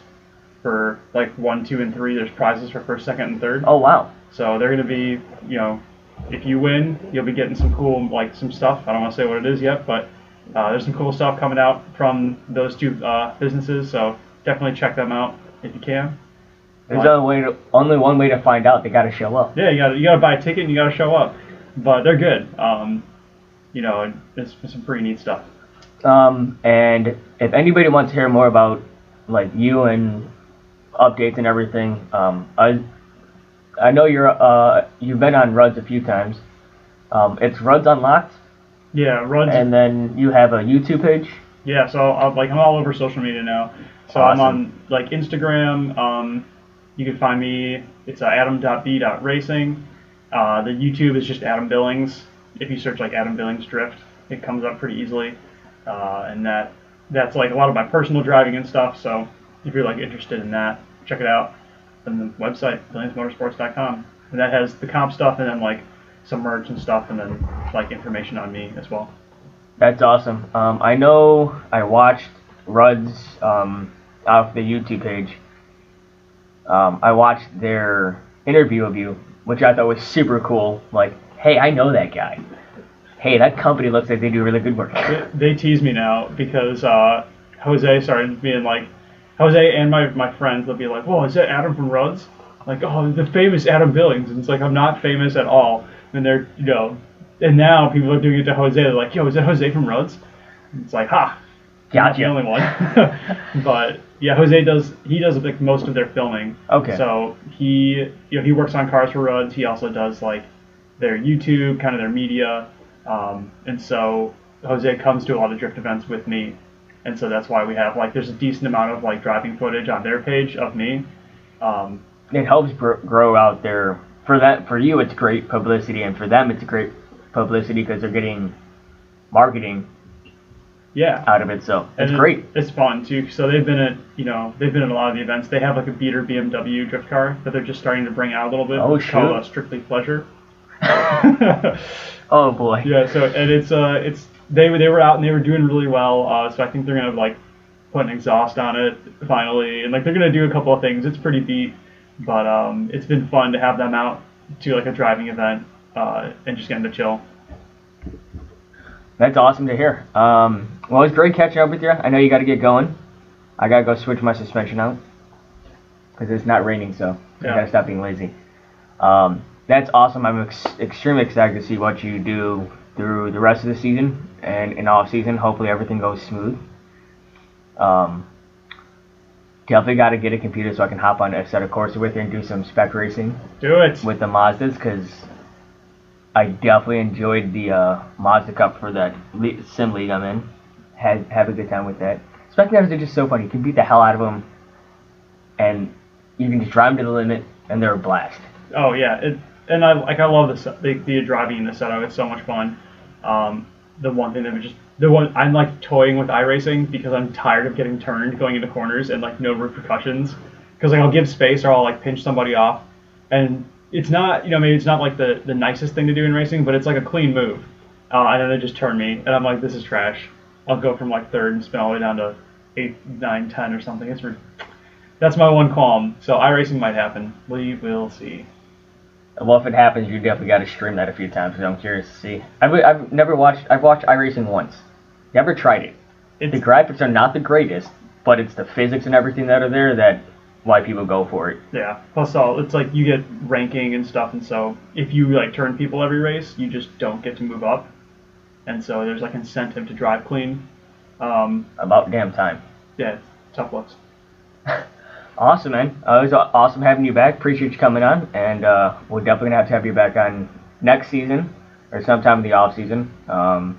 for like one, two, and three. There's prizes for first, second, and third. Oh wow, So they're going to be, you know, if you win, you'll be getting some cool, like some stuff. I don't want to say what it is yet, but uh, there's some cool stuff coming out from those two uh, businesses. So definitely check them out if you can. There's only way to, only one way to find out. They got to show up. Yeah, you got to you got to buy a ticket and you got to show up. But they're good. Um, you know, and it's, it's some pretty neat stuff. Um, and if anybody wants to hear more about like you and updates and everything, um, I I know you're uh you've been on Ruds a few times. Um, it's Ruds Unlocked, Yeah, runs. and then you have a YouTube page. Yeah, so I'm, like I'm all over social media now. So I'm on like Instagram. Um, you can find me. It's uh, adam.b.racing. Uh, the YouTube is just Adam Billings. If you search like Adam Billings Drift, it comes up pretty easily. Uh, and that that's like a lot of my personal driving and stuff. So if you're like interested in that, check it out. And the website billingsmotorsports.com, and that has the comp stuff and then like some merch and stuff, and then like information on me as well. That's awesome. Um, I know I watched Ruds um, off the YouTube page. Um, I watched their interview of you, which I thought was super cool. Like, hey, I know that guy. Hey, that company looks like they do really good work. they, they tease me now because uh, Jose started being like, Jose and my, my friends, they'll be like, whoa, is that Adam from Ruds? Like, oh, the famous Adam Billings. And it's like, I'm not famous at all. And they're, you know, and now people are doing it to Jose. They're like, yo, is that Jose from Ruds? And it's like, ha, not the Gotcha. only one. (laughs) but yeah, Jose does, he does like most of their filming. Okay. So he, you know, he works on Cars for Ruds. He also does like their YouTube, kind of their media. Um, and so Jose comes to a lot of drift events with me, and so that's why we have like there's a decent amount of like driving footage on their page of me. Um, it helps gr- grow out their for that for you it's great publicity and for them it's great publicity because they're getting marketing yeah, out of it so it's it- great It's fun too. So they've been at you know they've been at a lot of the events. They have like a beater BMW drift car that they're just starting to bring out a little bit. Oh, called uh, Strictly Pleasure. (laughs) oh boy Yeah, so and it's uh it's they were they were out and they were doing really well. Uh, so I think they're gonna like put an exhaust on it finally, and like they're gonna do a couple of things. It's pretty beat, but um it's been fun to have them out to like a driving event uh and just getting to chill. that's awesome to hear um, well it's great catching up with you i know you got to get going. I gotta go switch my suspension out. Because it's not raining so Yeah. i gotta stop being lazy. Um, that's awesome. I'm ex- extremely excited to see what you do through the rest of the season and in off season. Hopefully everything goes smooth. Um, definitely got to get a computer so I can hop on Assetto Corsa with you and do some spec racing Do it. with the Mazdas because I definitely enjoyed the uh, Mazda Cup for that sim league I'm in. Had have a good time with that. Spec Navs are just so funny. You can beat the hell out of them, and you can just drive them to the limit, and they're a blast. Oh yeah, it, and I like I love the, the the driving in the setup. It's so much fun. Um, the one thing that was just the one I'm like toying with iRacing because I'm tired of getting turned going into corners and like no repercussions. Because like I'll give space or I'll like pinch somebody off, and it's not you know maybe it's not like the the nicest thing to do in racing, but it's like a clean move. Uh, and then they just turn me, and I'm like this is trash. I'll go from like third and spin all the way down to eight, nine, ten or something. It's re- that's my one qualm. So iRacing might happen. We will see. Well, if it happens, you definitely got to stream that a few times because I'm curious to see. I've, I've never watched. I've watched iRacing once. Never tried it. It's, The graphics are not the greatest, but it's the physics and everything that are there that why people go for it. Yeah. Plus, all it's like you get ranking and stuff, and so if you like turn people every race, you just don't get to move up, and so there's like incentive to drive clean. Um, About damn time. yeah, tough looks. (laughs) Awesome, man. Uh, it was awesome having you back. Appreciate you coming on, and uh, we're definitely gonna have to have you back on next season or sometime in the off season, um,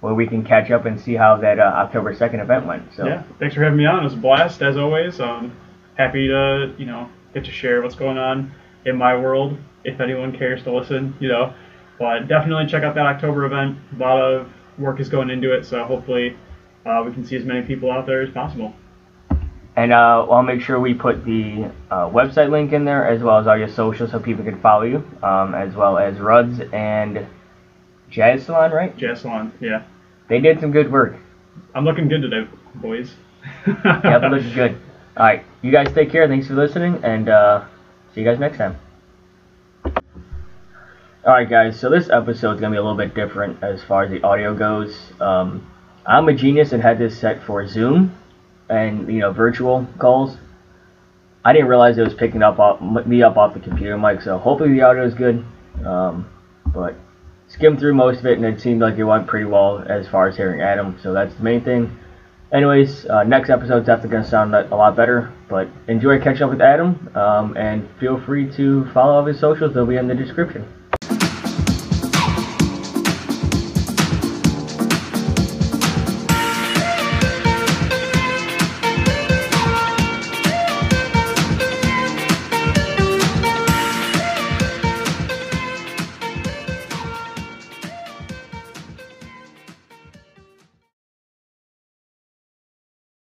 where we can catch up and see how that uh, October second event went. So Yeah. Thanks for having me on. It was a blast as always. Um, happy to you know get to share what's going on in my world if anyone cares to listen. You know, but definitely check out that October event. A lot of work is going into it, so hopefully uh, we can see as many people out there as possible. And uh, I'll make sure we put the uh, website link in there as well as all your socials so people can follow you, um, as well as Ruds and Jazz Salon, right? Jazz Salon, yeah. They did some good work. I'm looking good today, boys. Yeah, looking good. All right, you guys take care. Thanks for listening, and uh, see you guys next time. All right, guys. So this episode is gonna be a little bit different as far as the audio goes. Um, I'm a genius and had this set for Zoom and you know virtual calls. I didn't realize it was picking up off, me up off the computer mic, so hopefully the audio is good. Um, but skimmed through most of it, and it seemed like it went pretty well as far as hearing Adam. So that's the main thing. Anyways, uh, next episode's definitely going to sound a lot better, but enjoy catching up with Adam, um, and feel free to follow all his socials. They'll be in the description.